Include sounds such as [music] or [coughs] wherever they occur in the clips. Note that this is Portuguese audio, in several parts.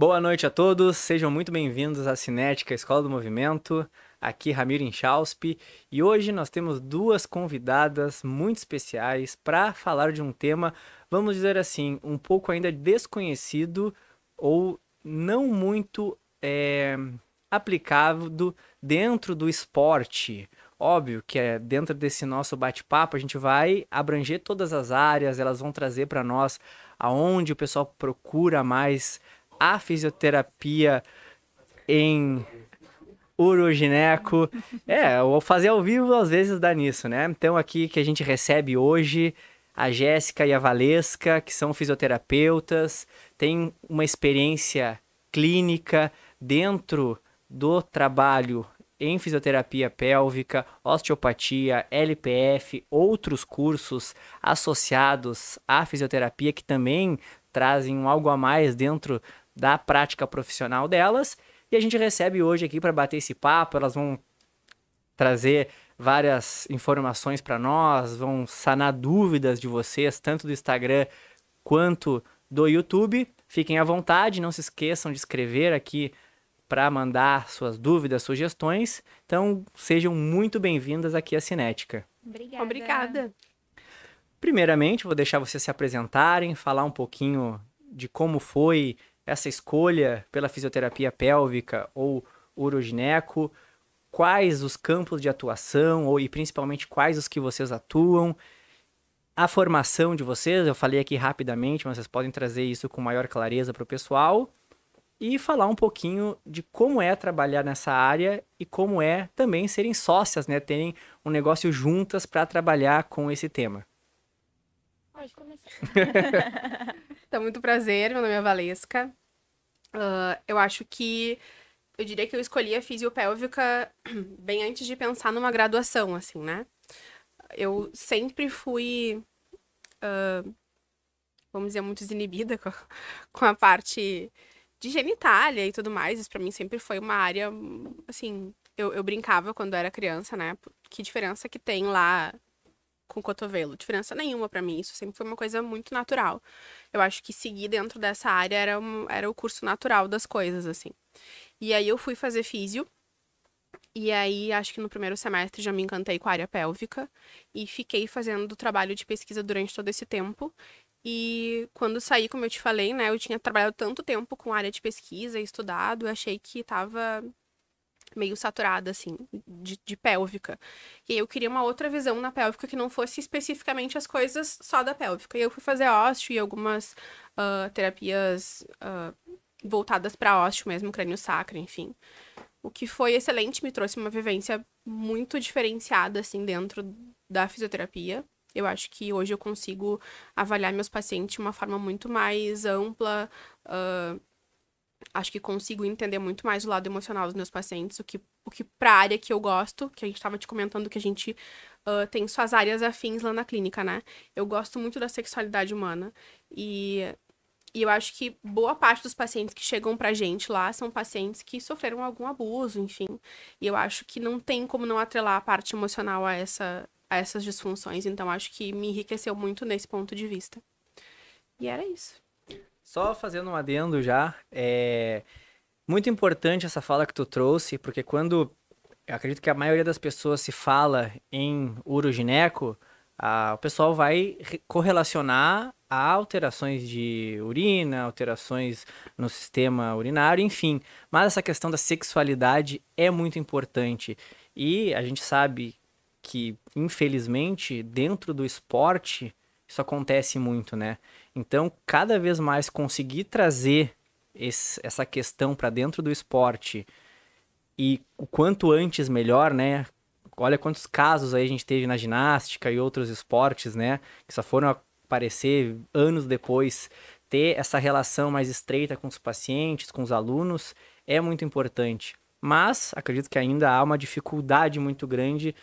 Boa noite a todos, sejam muito bem-vindos à Cinética Escola do Movimento. Aqui Ramiro Inchauspe e hoje nós temos duas convidadas muito especiais para falar de um tema, vamos dizer assim, um pouco ainda desconhecido ou não muito é, aplicado dentro do esporte. Óbvio que é dentro desse nosso bate-papo a gente vai abranger todas as áreas, elas vão trazer para nós aonde o pessoal procura mais a fisioterapia em urogineco. É, o fazer ao vivo às vezes dá nisso, né? Então aqui que a gente recebe hoje a Jéssica e a Valesca, que são fisioterapeutas, têm uma experiência clínica dentro do trabalho em fisioterapia pélvica, osteopatia, LPF, outros cursos associados à fisioterapia que também trazem algo a mais dentro da prática profissional delas. E a gente recebe hoje aqui para bater esse papo, elas vão trazer várias informações para nós, vão sanar dúvidas de vocês, tanto do Instagram quanto do YouTube. Fiquem à vontade, não se esqueçam de escrever aqui para mandar suas dúvidas, sugestões. Então, sejam muito bem-vindas aqui à Cinética. Obrigada. Obrigada. Primeiramente, vou deixar vocês se apresentarem, falar um pouquinho de como foi essa escolha pela fisioterapia pélvica ou urogineco, quais os campos de atuação ou e principalmente quais os que vocês atuam, a formação de vocês, eu falei aqui rapidamente, mas vocês podem trazer isso com maior clareza para o pessoal e falar um pouquinho de como é trabalhar nessa área e como é também serem sócias, né? Terem um negócio juntas para trabalhar com esse tema. Pode começar. [laughs] então, muito prazer, meu nome é Valesca. Uh, eu acho que eu diria que eu escolhi a fisiopélvica [clears throat] bem antes de pensar numa graduação, assim, né? Eu sempre fui, uh, vamos dizer, muito desinibida com, [laughs] com a parte de genitália e tudo mais. Isso pra mim sempre foi uma área, assim, eu, eu brincava quando era criança, né? Que diferença que tem lá com o cotovelo? Diferença nenhuma para mim. Isso sempre foi uma coisa muito natural. Eu acho que seguir dentro dessa área era, um, era o curso natural das coisas, assim. E aí eu fui fazer físio. E aí, acho que no primeiro semestre já me encantei com a área pélvica e fiquei fazendo trabalho de pesquisa durante todo esse tempo. E quando saí, como eu te falei, né, eu tinha trabalhado tanto tempo com área de pesquisa estudado, achei que estava meio saturada, assim, de, de, pélvica. E eu queria uma outra visão na pélvica que não fosse especificamente as coisas só da pélvica. E eu fui fazer ósseo e algumas uh, terapias uh, voltadas para ósseo mesmo, crânio sacro, enfim. O que foi excelente, me trouxe uma vivência muito diferenciada, assim, dentro da fisioterapia. Eu acho que hoje eu consigo avaliar meus pacientes de uma forma muito mais ampla. Uh, acho que consigo entender muito mais o lado emocional dos meus pacientes, o que, o que pra área que eu gosto, que a gente estava te comentando que a gente uh, tem suas áreas afins lá na clínica, né? Eu gosto muito da sexualidade humana. E, e eu acho que boa parte dos pacientes que chegam pra gente lá são pacientes que sofreram algum abuso, enfim. E eu acho que não tem como não atrelar a parte emocional a essa a essas disfunções. Então, acho que me enriqueceu muito nesse ponto de vista. E era isso. Só fazendo um adendo já, é muito importante essa fala que tu trouxe, porque quando eu acredito que a maioria das pessoas se fala em urogineco, a, o pessoal vai correlacionar a alterações de urina, alterações no sistema urinário, enfim. Mas essa questão da sexualidade é muito importante. E a gente sabe que, infelizmente, dentro do esporte, isso acontece muito, né? Então, cada vez mais conseguir trazer esse, essa questão para dentro do esporte e o quanto antes melhor, né? Olha quantos casos aí a gente teve na ginástica e outros esportes, né? Que só foram aparecer anos depois. Ter essa relação mais estreita com os pacientes, com os alunos, é muito importante. Mas acredito que ainda há uma dificuldade muito grande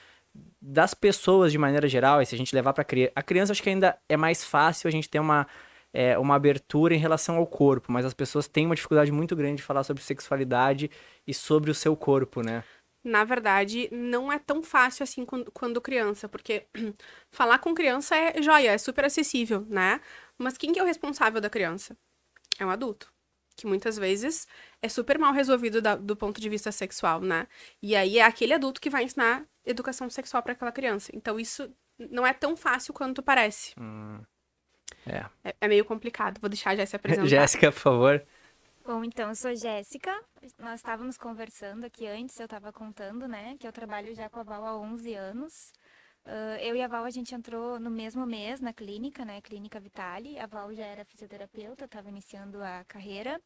das pessoas de maneira geral, e se a gente levar para criança, a criança acho que ainda é mais fácil a gente ter uma é, uma abertura em relação ao corpo, mas as pessoas têm uma dificuldade muito grande de falar sobre sexualidade e sobre o seu corpo, né? Na verdade, não é tão fácil assim quando, quando criança, porque [clears throat] falar com criança é joia, é super acessível, né? Mas quem que é o responsável da criança? É um adulto. Que muitas vezes é super mal resolvido da, do ponto de vista sexual, né? E aí é aquele adulto que vai ensinar educação sexual para aquela criança. Então isso não é tão fácil quanto parece. Hum. É. é. é. meio complicado. Vou deixar a Jéssica [laughs] apresentar. Jéssica, por favor. Bom, então, eu sou Jéssica. Nós estávamos conversando aqui antes, eu estava contando, né, que eu trabalho já com a Val há 11 anos. Uh, eu e a Val, a gente entrou no mesmo mês na clínica, né, Clínica Vitale. A Val já era fisioterapeuta, estava iniciando a carreira.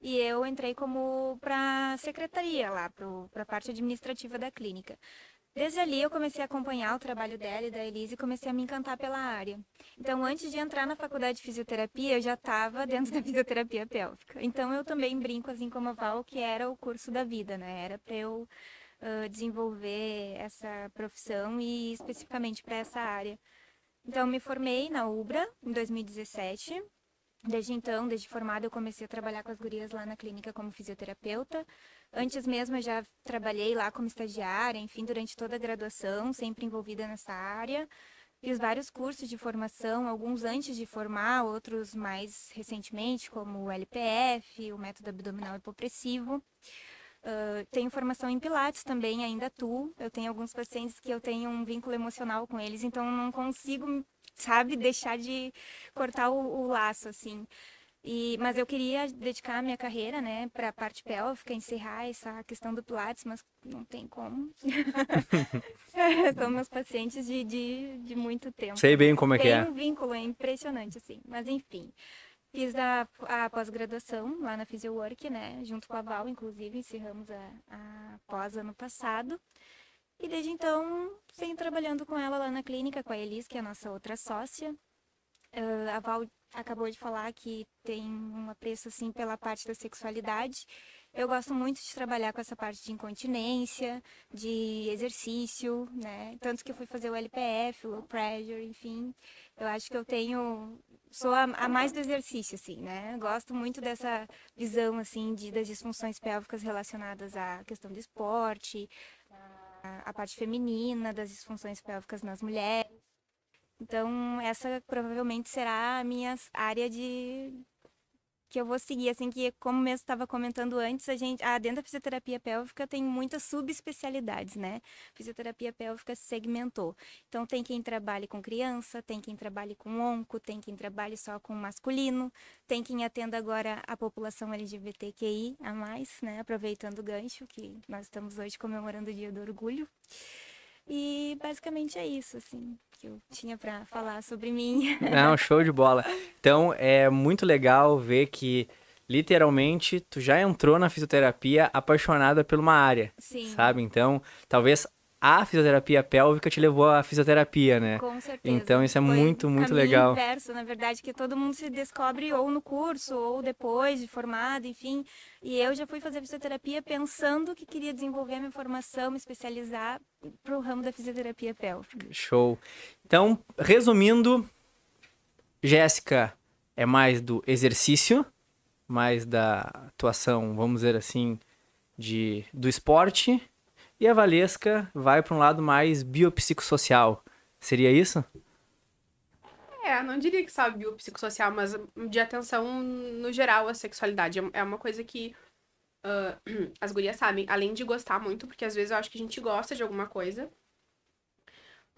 E eu entrei como para secretaria lá, para a parte administrativa da clínica. Desde ali eu comecei a acompanhar o trabalho dela e da Elise e comecei a me encantar pela área. Então, antes de entrar na faculdade de fisioterapia, eu já estava dentro [laughs] da fisioterapia pélvica. Então, eu também brinco assim como a Val, que era o curso da vida, né? Era para eu uh, desenvolver essa profissão e especificamente para essa área. Então, me formei na UBRA em 2017 Desde então, desde formada, eu comecei a trabalhar com as gurias lá na clínica como fisioterapeuta. Antes mesmo, eu já trabalhei lá como estagiária, enfim, durante toda a graduação, sempre envolvida nessa área. Fiz vários cursos de formação, alguns antes de formar, outros mais recentemente, como o LPF, o método abdominal hipopressivo. Uh, tenho formação em Pilates também, ainda atuo. Eu tenho alguns pacientes que eu tenho um vínculo emocional com eles, então não consigo sabe, deixar de cortar o, o laço, assim. E, mas eu queria dedicar a minha carreira, né, para a parte pélvica, encerrar essa questão do Pilates, mas não tem como. [laughs] São meus pacientes de, de, de muito tempo. Sei bem como é tem que é. Tem um vínculo, é impressionante, assim. Mas enfim, fiz a, a pós-graduação lá na Physiowork, né, junto com a Val, inclusive, encerramos a, a pós ano passado. E desde então, venho trabalhando com ela lá na clínica, com a Elis, que é a nossa outra sócia. Uh, a Val acabou de falar que tem um apreço, assim, pela parte da sexualidade. Eu gosto muito de trabalhar com essa parte de incontinência, de exercício, né? Tanto que eu fui fazer o LPF, o pressure, enfim. Eu acho que eu tenho sou a, a, mais do exercício, assim, né? Gosto muito dessa visão, assim, de, das disfunções pélvicas relacionadas à questão do esporte, a, parte feminina das disfunções pélvicas nas mulheres. Então, essa provavelmente será a minha área de que eu vou seguir, assim, que como mesmo estava comentando antes, a gente, ah, dentro da fisioterapia pélvica tem muitas subespecialidades, né? Fisioterapia pélvica se segmentou. Então tem quem trabalhe com criança, tem quem trabalhe com onco, tem quem trabalhe só com masculino, tem quem atenda agora a população LGBTQI a mais, né? Aproveitando o gancho que nós estamos hoje comemorando o Dia do Orgulho. E basicamente é isso, assim, que eu tinha para falar sobre mim. [laughs] Não, show de bola. Então, é muito legal ver que literalmente tu já entrou na fisioterapia apaixonada por uma área. Sim. Sabe? Então, talvez a fisioterapia pélvica te levou à fisioterapia, né? Com certeza. Então isso é Foi muito, muito legal. inverso, na verdade, que todo mundo se descobre ou no curso ou depois de formado, enfim. E eu já fui fazer fisioterapia pensando que queria desenvolver a minha formação, me especializar para o ramo da fisioterapia pélvica. Show. Então, resumindo, Jéssica é mais do exercício, mais da atuação, vamos dizer assim, de do esporte e a Valesca vai para um lado mais biopsicossocial. Seria isso? É, não diria que só biopsicossocial, mas de atenção no geral à sexualidade. É uma coisa que uh, [clears throat] as gurias sabem, além de gostar muito, porque às vezes eu acho que a gente gosta de alguma coisa,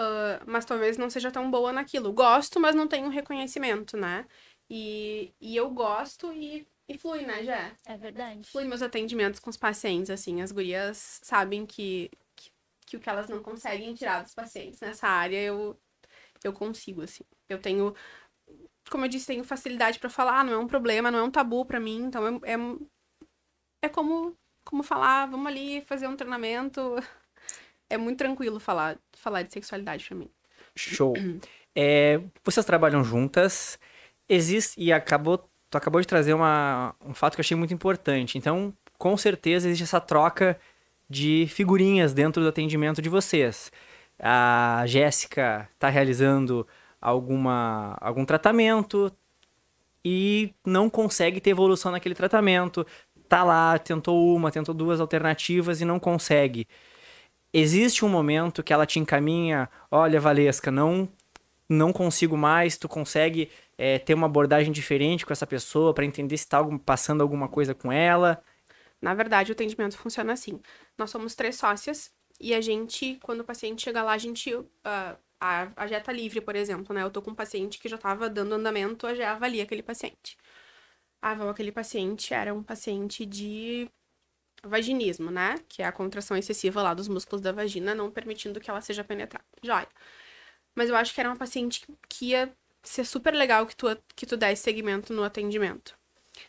uh, mas talvez não seja tão boa naquilo. Gosto, mas não tenho reconhecimento, né? E, e eu gosto e e flui, né, já? É verdade. Flui meus atendimentos com os pacientes, assim. As gurias sabem que, que, que o que elas não conseguem tirar dos pacientes nessa área, eu, eu consigo, assim. Eu tenho, como eu disse, tenho facilidade para falar, não é um problema, não é um tabu para mim. Então, é, é, é como, como falar, vamos ali fazer um treinamento. É muito tranquilo falar, falar de sexualidade para mim. Show. É, vocês trabalham juntas, existe e acabou tu acabou de trazer uma, um fato que eu achei muito importante. Então, com certeza existe essa troca de figurinhas dentro do atendimento de vocês. A Jéssica está realizando alguma, algum tratamento e não consegue ter evolução naquele tratamento. Tá lá, tentou uma, tentou duas alternativas e não consegue. Existe um momento que ela te encaminha, olha, Valesca, não não consigo mais, tu consegue é, ter uma abordagem diferente com essa pessoa para entender se está passando alguma coisa com ela? Na verdade, o atendimento funciona assim. Nós somos três sócias e a gente, quando o paciente chega lá, a gente. Uh, a, a tá livre, por exemplo, né? Eu tô com um paciente que já tava dando andamento, a Gé avalia aquele paciente. Ah, aquele paciente era um paciente de vaginismo, né? Que é a contração excessiva lá dos músculos da vagina, não permitindo que ela seja penetrada. Joia. Mas eu acho que era uma paciente que ia ser super legal que tu, que tu desse segmento no atendimento.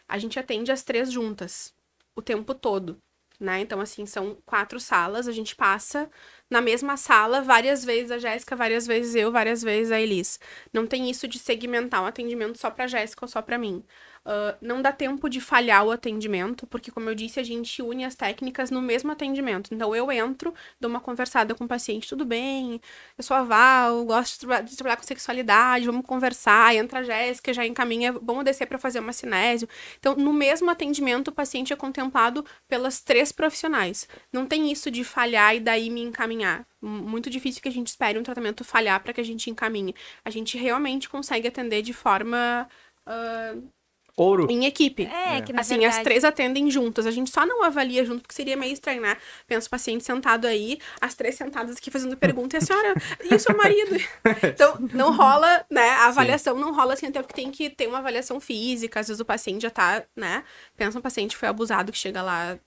A gente atende as três juntas, o tempo todo, né? Então, assim, são quatro salas, a gente passa na mesma sala várias vezes a Jéssica, várias vezes eu, várias vezes a Elis. Não tem isso de segmentar um atendimento só pra Jéssica ou só pra mim. Uh, não dá tempo de falhar o atendimento, porque, como eu disse, a gente une as técnicas no mesmo atendimento. Então, eu entro, dou uma conversada com o paciente, tudo bem, eu sou a Val, gosto de, tra de trabalhar com sexualidade, vamos conversar, entra a Jéssica, já encaminha, vamos descer para fazer uma cinésio. Então, no mesmo atendimento, o paciente é contemplado pelas três profissionais. Não tem isso de falhar e daí me encaminhar muito difícil que a gente espere um tratamento falhar para que a gente encaminhe. A gente realmente consegue atender de forma uh, Ouro. Em equipe. É, que na Assim, verdade... as três atendem juntas. A gente só não avalia junto, porque seria meio estranho, né? Pensa o paciente sentado aí, as três sentadas aqui fazendo pergunta, e a senhora, e o seu marido? [laughs] Então, não rola, né? A avaliação Sim. não rola assim, até porque tem que ter uma avaliação física. Às vezes o paciente já tá, né? Pensa um paciente que foi abusado, que chega lá.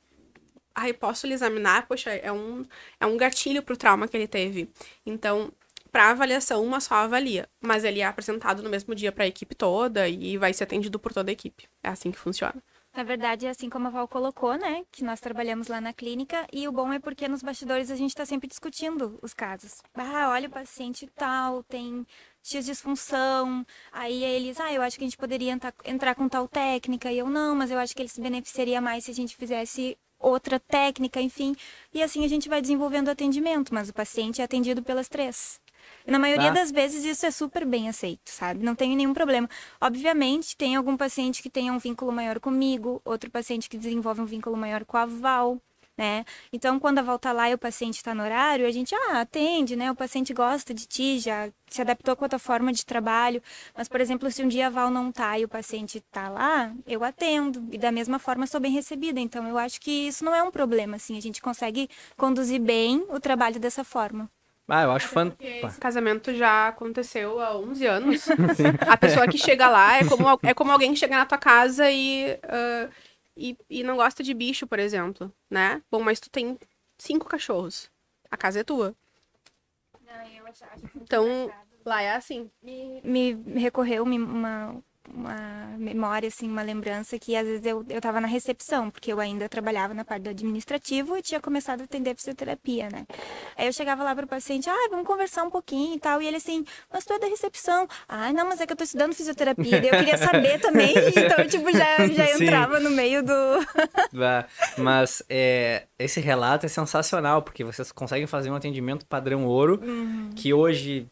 Ai, posso lhe examinar? Poxa, é um, é um gatilho pro trauma que ele teve. Então, para avaliação, uma só avalia, mas ele é apresentado no mesmo dia para a equipe toda e vai ser atendido por toda a equipe. É assim que funciona. Na verdade, é assim como a Val colocou, né? Que nós trabalhamos lá na clínica e o bom é porque nos bastidores a gente está sempre discutindo os casos. Ah, olha o paciente tal, tem X disfunção. Aí eles, ah, eu acho que a gente poderia entrar, entrar com tal técnica. E eu, não, mas eu acho que ele se beneficiaria mais se a gente fizesse outra técnica, enfim. E assim a gente vai desenvolvendo o atendimento, mas o paciente é atendido pelas três. Na maioria tá. das vezes isso é super bem aceito, sabe? Não tem nenhum problema. Obviamente, tem algum paciente que tenha um vínculo maior comigo, outro paciente que desenvolve um vínculo maior com a Val, né? Então, quando a Val tá lá e o paciente está no horário, a gente, ah, atende, né? O paciente gosta de ti, já se adaptou com a tua forma de trabalho. Mas, por exemplo, se um dia a Val não tá e o paciente tá lá, eu atendo. E da mesma forma sou bem recebida. Então, eu acho que isso não é um problema, assim. A gente consegue conduzir bem o trabalho dessa forma. Ah, eu acho fantástico. Esse casamento já aconteceu há 11 anos. [laughs] a pessoa que chega lá é como, é como alguém que chega na tua casa e, uh, e, e não gosta de bicho, por exemplo, né? Bom, mas tu tem cinco cachorros. A casa é tua. Não, eu acho, acho então, lá é assim. Me, me recorreu uma, uma memória, assim, uma lembrança que às vezes eu, eu tava na recepção, porque eu ainda trabalhava na parte do administrativo e tinha começado a atender fisioterapia, né? Aí eu chegava lá pro paciente, ah, vamos conversar um pouquinho e tal, e ele assim, mas tu é da recepção. Ah, não, mas é que eu tô estudando fisioterapia, daí eu queria saber [laughs] também, então, tipo, já, já entrava no meio do... [laughs] mas é, esse relato é sensacional, porque vocês conseguem fazer um atendimento padrão ouro, uhum. que hoje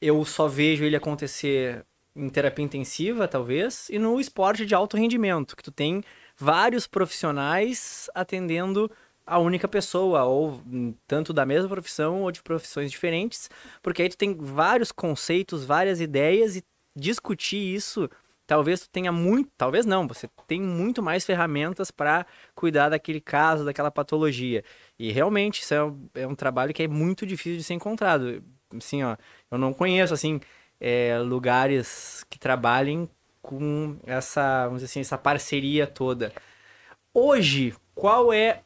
eu só vejo ele acontecer em terapia intensiva, talvez, e no esporte de alto rendimento, que tu tem vários profissionais atendendo a única pessoa, ou tanto da mesma profissão ou de profissões diferentes, porque aí tu tem vários conceitos, várias ideias e discutir isso, talvez tu tenha muito, talvez não, você tem muito mais ferramentas para cuidar daquele caso, daquela patologia. E realmente isso é um, é um trabalho que é muito difícil de ser encontrado. Assim, ó, eu não conheço assim é, lugares que trabalhem com essa, vamos dizer assim, essa parceria toda. Hoje, qual é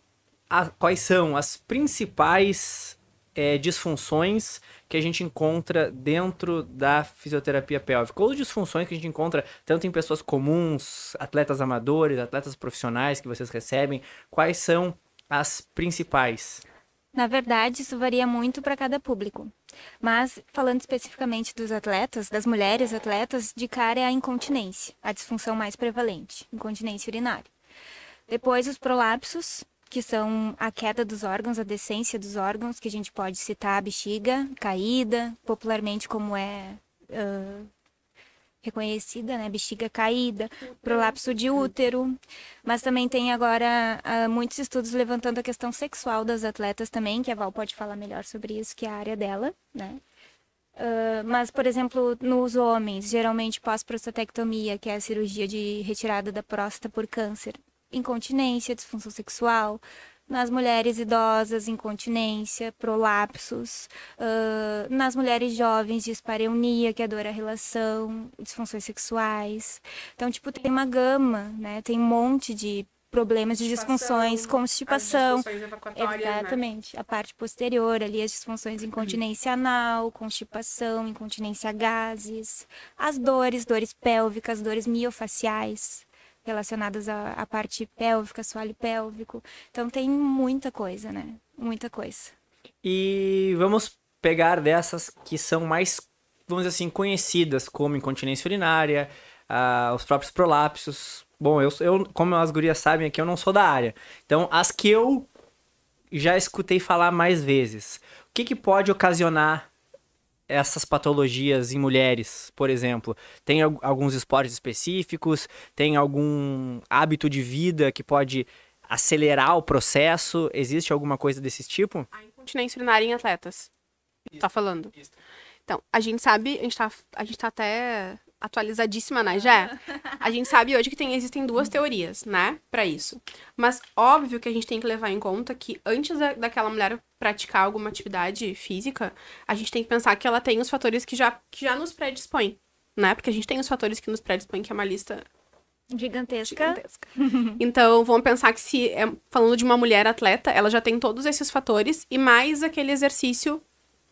a, quais são as principais é, disfunções que a gente encontra dentro da fisioterapia pélvica? Ou disfunções que a gente encontra tanto em pessoas comuns, atletas amadores, atletas profissionais que vocês recebem? Quais são as principais? Na verdade, isso varia muito para cada público. Mas, falando especificamente dos atletas, das mulheres atletas, de cara é a incontinência, a disfunção mais prevalente, incontinência urinária. Depois, os prolapsos, que são a queda dos órgãos, a decência dos órgãos, que a gente pode citar a bexiga caída, popularmente como é uh, reconhecida, né? Bexiga caída, prolapso de útero. Mas também tem agora uh, muitos estudos levantando a questão sexual das atletas também, que a Val pode falar melhor sobre isso, que é a área dela, né? Uh, mas, por exemplo, nos homens, geralmente pós-prostatectomia, que é a cirurgia de retirada da próstata por câncer, incontinência, disfunção sexual, nas mulheres idosas, incontinência, prolapsos, uh, nas mulheres jovens, dispareunia, que é dor à relação, disfunções sexuais. Então, tipo, tem uma gama, né? Tem um monte de problemas de disfunções, constipação. Disfunções né? Exatamente. Né? A parte posterior ali, as disfunções incontinência anal, constipação, incontinência a gases, as dores, dores pélvicas, dores miofaciais relacionadas à, à parte pélvica, assoalho pélvico. Então tem muita coisa, né? Muita coisa. E vamos pegar dessas que são mais, vamos dizer assim, conhecidas, como incontinência urinária, uh, os próprios prolapsos. Bom, eu, eu, como as gurias sabem aqui, eu não sou da área. Então, as que eu já escutei falar mais vezes. O que, que pode ocasionar essas patologias em mulheres, por exemplo? Tem alguns esportes específicos? Tem algum hábito de vida que pode acelerar o processo? Existe alguma coisa desse tipo? A incontinência urinária em atletas. Isso. Tá falando. Isso. Então, a gente sabe, a gente tá, a gente tá até atualizadíssima, né, já? A gente sabe hoje que tem, existem duas teorias, né, para isso. Mas óbvio que a gente tem que levar em conta que antes da, daquela mulher praticar alguma atividade física, a gente tem que pensar que ela tem os fatores que já, que já nos predispõem, né? Porque a gente tem os fatores que nos predispõem, que é uma lista Gigantesca. Gigantesca. então, vamos pensar que se é, falando de uma mulher atleta, ela já tem todos esses fatores e mais aquele exercício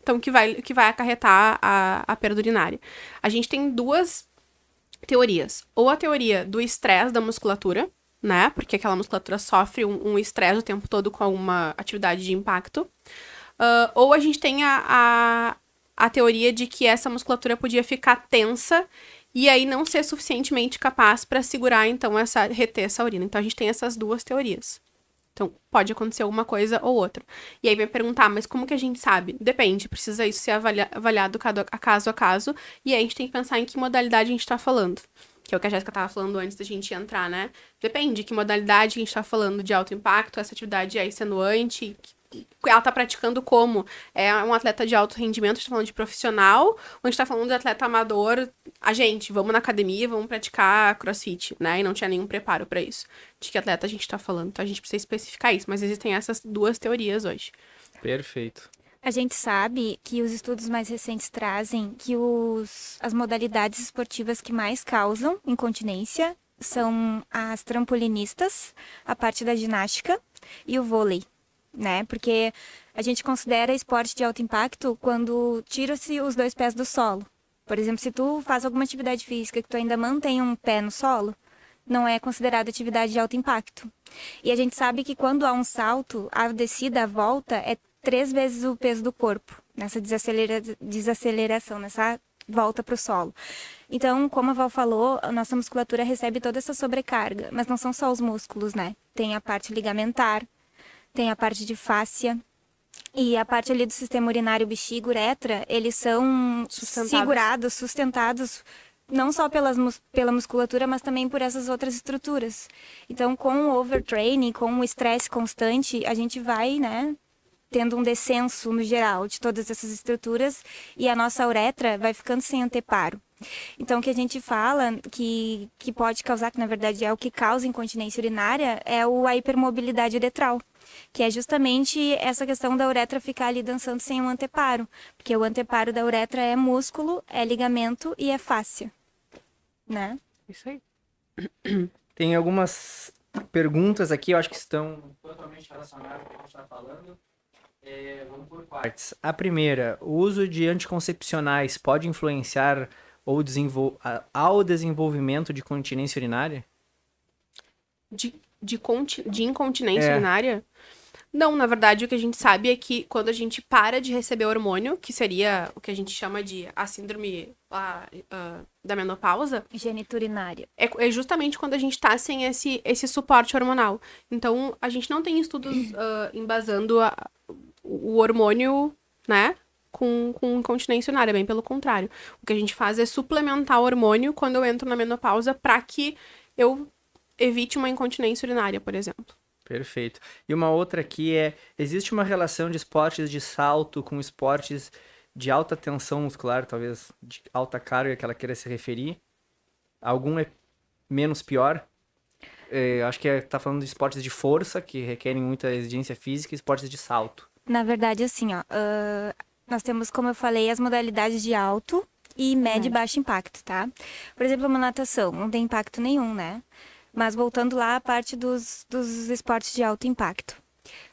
então que vai, que vai acarretar a, a perda urinária. A gente tem duas teorias. Ou a teoria do estresse da musculatura, né? Porque aquela musculatura sofre um estresse um o tempo todo com alguma atividade de impacto. Uh, ou a gente tem a, a, a teoria de que essa musculatura podia ficar tensa e aí não ser suficientemente capaz para segurar, então, essa reter essa urina. Então a gente tem essas duas teorias. Então, pode acontecer uma coisa ou outra. E aí vai perguntar, mas como que a gente sabe? Depende, precisa isso ser avalia avaliado caso a caso. E aí a gente tem que pensar em que modalidade a gente tá falando. Que é o que a Jéssica tava falando antes da gente entrar, né? Depende que modalidade a gente tá falando de alto impacto, essa atividade é extenuante, ela tá praticando como? É um atleta de alto rendimento, a gente tá falando de profissional, ou a gente tá falando de atleta amador, a gente, vamos na academia, vamos praticar crossfit, né? E não tinha nenhum preparo para isso. De que atleta a gente tá falando. Então a gente precisa especificar isso, mas existem essas duas teorias hoje. Perfeito. A gente sabe que os estudos mais recentes trazem que os, as modalidades esportivas que mais causam incontinência são as trampolinistas, a parte da ginástica e o vôlei né? Porque a gente considera esporte de alto impacto quando tira-se os dois pés do solo. Por exemplo, se tu faz alguma atividade física que tu ainda mantém um pé no solo, não é considerada atividade de alto impacto. E a gente sabe que quando há um salto, a descida, a volta é três vezes o peso do corpo nessa desacelera desaceleração, nessa volta para o solo. Então, como a Val falou, a nossa musculatura recebe toda essa sobrecarga, mas não são só os músculos, né? Tem a parte ligamentar, tem a parte de fáscia. E a parte ali do sistema urinário, bexiga, uretra, eles são sustentados. segurados, sustentados não só pelas, pela musculatura, mas também por essas outras estruturas. Então, com o overtraining, com o estresse constante, a gente vai, né, tendo um descenso no geral de todas essas estruturas e a nossa uretra vai ficando sem anteparo. Então, o que a gente fala que, que pode causar, que na verdade é o que causa incontinência urinária, é o, a hipermobilidade uretral que é justamente essa questão da uretra ficar ali dançando sem um anteparo, porque o anteparo da uretra é músculo, é ligamento e é fáscia, né? Isso aí. Tem algumas perguntas aqui, eu acho que estão totalmente relacionadas com o que a gente está falando. É, vamos por partes. A primeira, o uso de anticoncepcionais pode influenciar ou desenvol ao desenvolvimento de continência urinária? De, de, de incontinência é. urinária? Não, na verdade, o que a gente sabe é que quando a gente para de receber hormônio, que seria o que a gente chama de a síndrome a, a, da menopausa. Geniturinária. É, é, justamente quando a gente tá sem esse, esse suporte hormonal. Então, a gente não tem estudos uh, [clears throat] embasando a, o hormônio, né? Com, com incontinência urinária, bem pelo contrário. O que a gente faz é suplementar o hormônio quando eu entro na menopausa para que eu evite uma incontinência urinária, por exemplo. Perfeito. E uma outra aqui é: existe uma relação de esportes de salto com esportes de alta tensão muscular, talvez de alta carga que ela queira se referir. Algum é menos pior. É, acho que é, tá falando de esportes de força, que requerem muita exigência física, e esportes de salto. Na verdade, assim, ó, uh, nós temos, como eu falei, as modalidades de alto e médio e baixo impacto, tá? Por exemplo, uma natação, não tem impacto nenhum, né? Mas voltando lá à parte dos, dos esportes de alto impacto.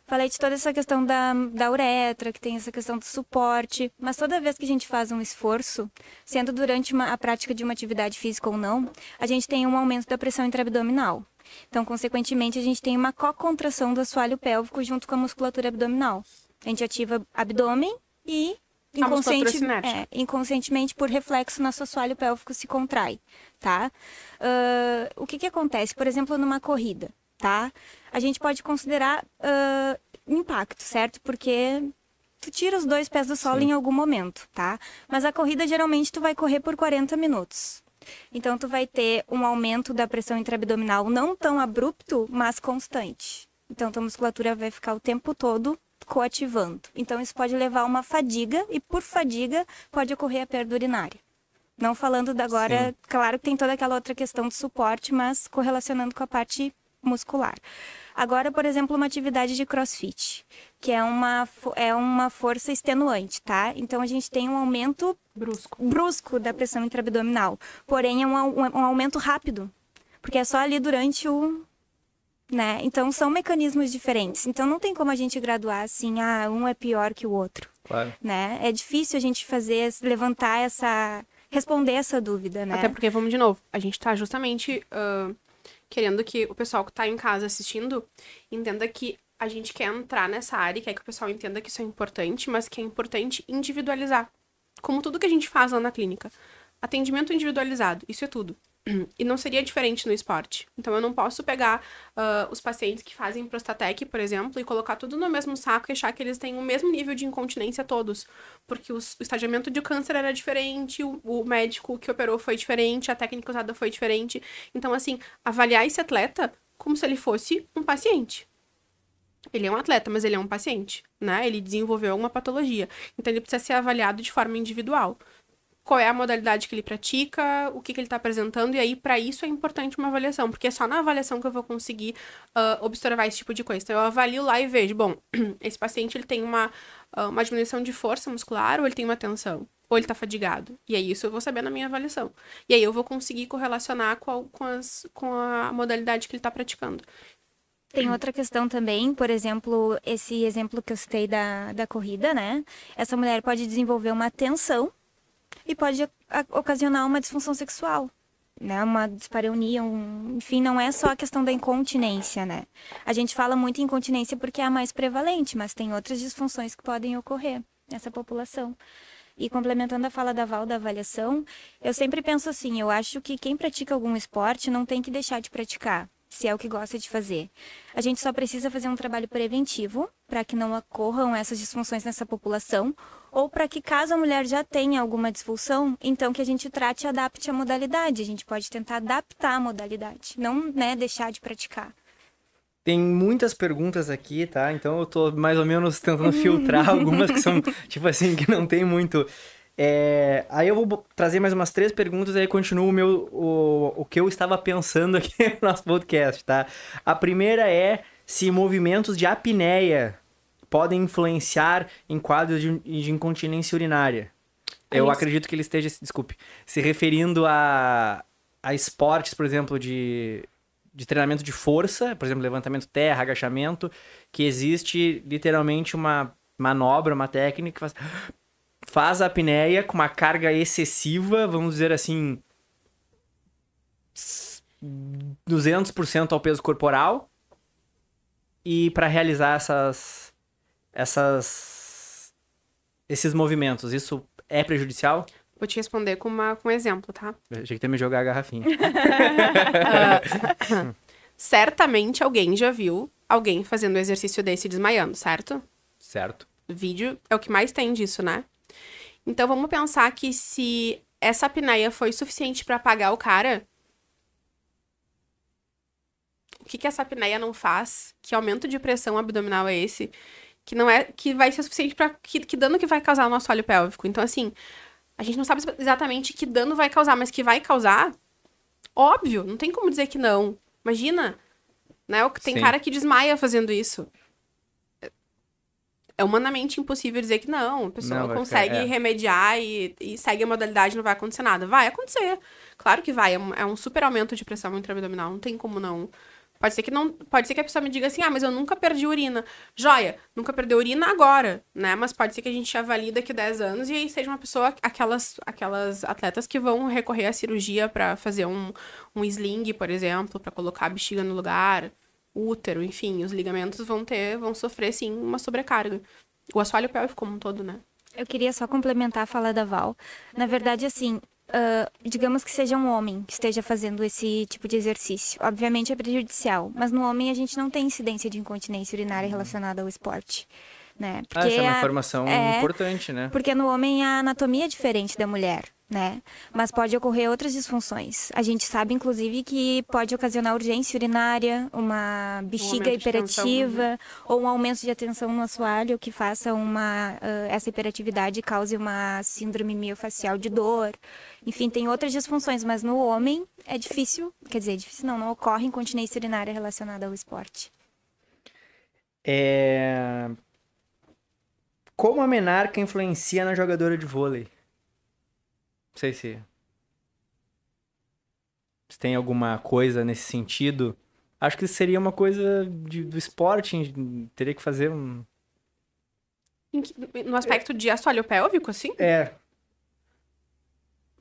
Falei de toda essa questão da, da uretra, que tem essa questão do suporte, mas toda vez que a gente faz um esforço, sendo durante uma, a prática de uma atividade física ou não, a gente tem um aumento da pressão intraabdominal. Então, consequentemente, a gente tem uma co-contração do assoalho pélvico junto com a musculatura abdominal. A gente ativa abdômen e inconsciente, é, inconscientemente por reflexo nosso assoalho pélvico se contrai, tá? Uh, o que que acontece, por exemplo, numa corrida, tá? A gente pode considerar uh, impacto, certo? Porque tu tira os dois pés do solo Sim. em algum momento, tá? Mas a corrida geralmente tu vai correr por 40 minutos. Então tu vai ter um aumento da pressão intraabdominal não tão abrupto, mas constante. Então tua musculatura vai ficar o tempo todo coativando. Então, isso pode levar a uma fadiga e, por fadiga, pode ocorrer a perda urinária. Não falando da agora, Sim. claro que tem toda aquela outra questão de suporte, mas correlacionando com a parte muscular. Agora, por exemplo, uma atividade de crossfit, que é uma, é uma força extenuante, tá? Então, a gente tem um aumento brusco, brusco da pressão intraabdominal. Porém, é um, um, um aumento rápido, porque é só ali durante o, né? Então são mecanismos diferentes. Então não tem como a gente graduar assim, ah, um é pior que o outro. Claro. Né? É difícil a gente fazer, levantar essa. responder essa dúvida, né? Até porque, vamos de novo, a gente tá justamente uh, querendo que o pessoal que tá em casa assistindo entenda que a gente quer entrar nessa área, quer que o pessoal entenda que isso é importante, mas que é importante individualizar. Como tudo que a gente faz lá na clínica. Atendimento individualizado, isso é tudo. [clears throat] E não seria diferente no esporte. Então, eu não posso pegar uh, os pacientes que fazem prostatec, por exemplo, e colocar tudo no mesmo saco e achar que eles têm o mesmo nível de incontinência todos. Porque os, o estadiamento de câncer era diferente, o, o, médico que operou foi diferente, a técnica usada foi diferente. Então, assim, avaliar esse atleta como se ele fosse um paciente. Ele é um atleta, mas ele é um paciente, né? Ele desenvolveu alguma patologia. Então, ele precisa ser avaliado de forma individual qual é a modalidade que ele pratica, o que, que ele está apresentando, e aí, para isso, é importante uma avaliação, porque é só na avaliação que eu vou conseguir uh, observar esse tipo de coisa. Então, eu avalio lá e vejo, bom, [clears throat] esse paciente ele tem uma, uh, uma diminuição de força muscular ou ele tem uma tensão? Ou ele está fadigado? E aí, isso eu vou saber na minha avaliação. E aí, eu vou conseguir correlacionar com a, com as, com a modalidade que ele está praticando. Tem outra questão também, por exemplo, esse exemplo que eu citei da, da corrida, né? Essa mulher pode desenvolver uma tensão e pode ocasionar uma disfunção sexual, né? Uma dispareunia, um... enfim, não é só a questão da incontinência, né? A gente fala muito em incontinência porque é a mais prevalente, mas tem outras disfunções que podem ocorrer nessa população. E complementando a fala da Val da avaliação, eu sempre penso assim, eu acho que quem pratica algum esporte não tem que deixar de praticar se é o que gosta de fazer. A gente só precisa fazer um trabalho preventivo para que não ocorram essas disfunções nessa população, ou para que caso a mulher já tenha alguma disfunção, então que a gente trate e adapte a modalidade. A gente pode tentar adaptar a modalidade, não né, deixar de praticar. Tem muitas perguntas aqui, tá? Então eu tô mais ou menos tentando filtrar [laughs] algumas que são, tipo assim, que não tem muito é, aí eu vou trazer mais umas três perguntas e aí continuo o, meu, o, o que eu estava pensando aqui [laughs] no nosso podcast, tá? A primeira é se movimentos de apneia podem influenciar em quadros de, de incontinência urinária. É eu isso. acredito que ele esteja, desculpe, se referindo a, a esportes, por exemplo, de, de treinamento de força, por exemplo, levantamento terra, agachamento, que existe literalmente uma manobra, uma técnica que faz faz a apneia com uma carga excessiva, vamos dizer assim, 200% ao peso corporal. E para realizar essas essas esses movimentos, isso é prejudicial? Vou te responder com, uma, com um exemplo, tá? Eu achei que ia me jogar a garrafinha. uh, [laughs] certamente alguém já viu alguém fazendo um exercício desse desmaiando, certo? Certo. Vídeo é o que mais tem disso, né? Então vamos pensar que se essa apneia foi suficiente para apagar o cara, o que, que essa apneia não faz? Que aumento de pressão abdominal é esse? Que não é que vai ser suficiente para que, que dano que vai causar no assoalho pélvico. Então assim, a gente não sabe exatamente que dano vai causar, mas que vai causar, óbvio, não tem como dizer que não. Imagina, né? Tem Sim. cara que desmaia fazendo isso. É humanamente impossível dizer que não. A pessoa não, consegue ficar, é. remediar e, e, segue a modalidade não vai acontecer nada. Vai acontecer. Claro que vai. É um, é um super aumento de pressão intraabdominal. Não tem como não. Pode ser que não. Pode ser que a pessoa me diga assim, ah, mas eu nunca perdi urina. Joia, nunca perdeu urina agora, né? Mas pode ser que a gente avalie daqui 10 anos e aí seja uma pessoa, aquelas, aquelas atletas que vão recorrer à cirurgia para fazer um, um sling, por exemplo, para colocar a bexiga no lugar útero, enfim, os ligamentos vão ter, vão sofrer sim uma sobrecarga. O assoalho pélvico como um todo, né? Eu queria só complementar a fala da Val. Na verdade, assim, uh, digamos que seja um homem que esteja fazendo esse tipo de exercício. Obviamente é prejudicial, mas no homem a gente não tem incidência de incontinência urinária relacionada ao esporte. Né? Porque ah, essa é uma informação é, importante, né? Porque no homem a anatomia é diferente da mulher né? Mas pode ocorrer outras disfunções. A gente sabe, inclusive, que pode ocasionar urgência urinária, uma bexiga um hiperativa né? ou um aumento de atenção no assoalho que faça uma uh, essa hiperatividade cause uma síndrome miofacial de dor. Enfim, tem outras disfunções, mas no homem é difícil, quer dizer, é difícil não, não ocorre incontinência urinária relacionada ao esporte. É... Como a menarca influencia na jogadora de vôlei? Não sei se. Se tem alguma coisa nesse sentido. Acho que seria uma coisa de, do esporte. Teria que fazer um. No aspecto de assoalho pélvico, assim? É.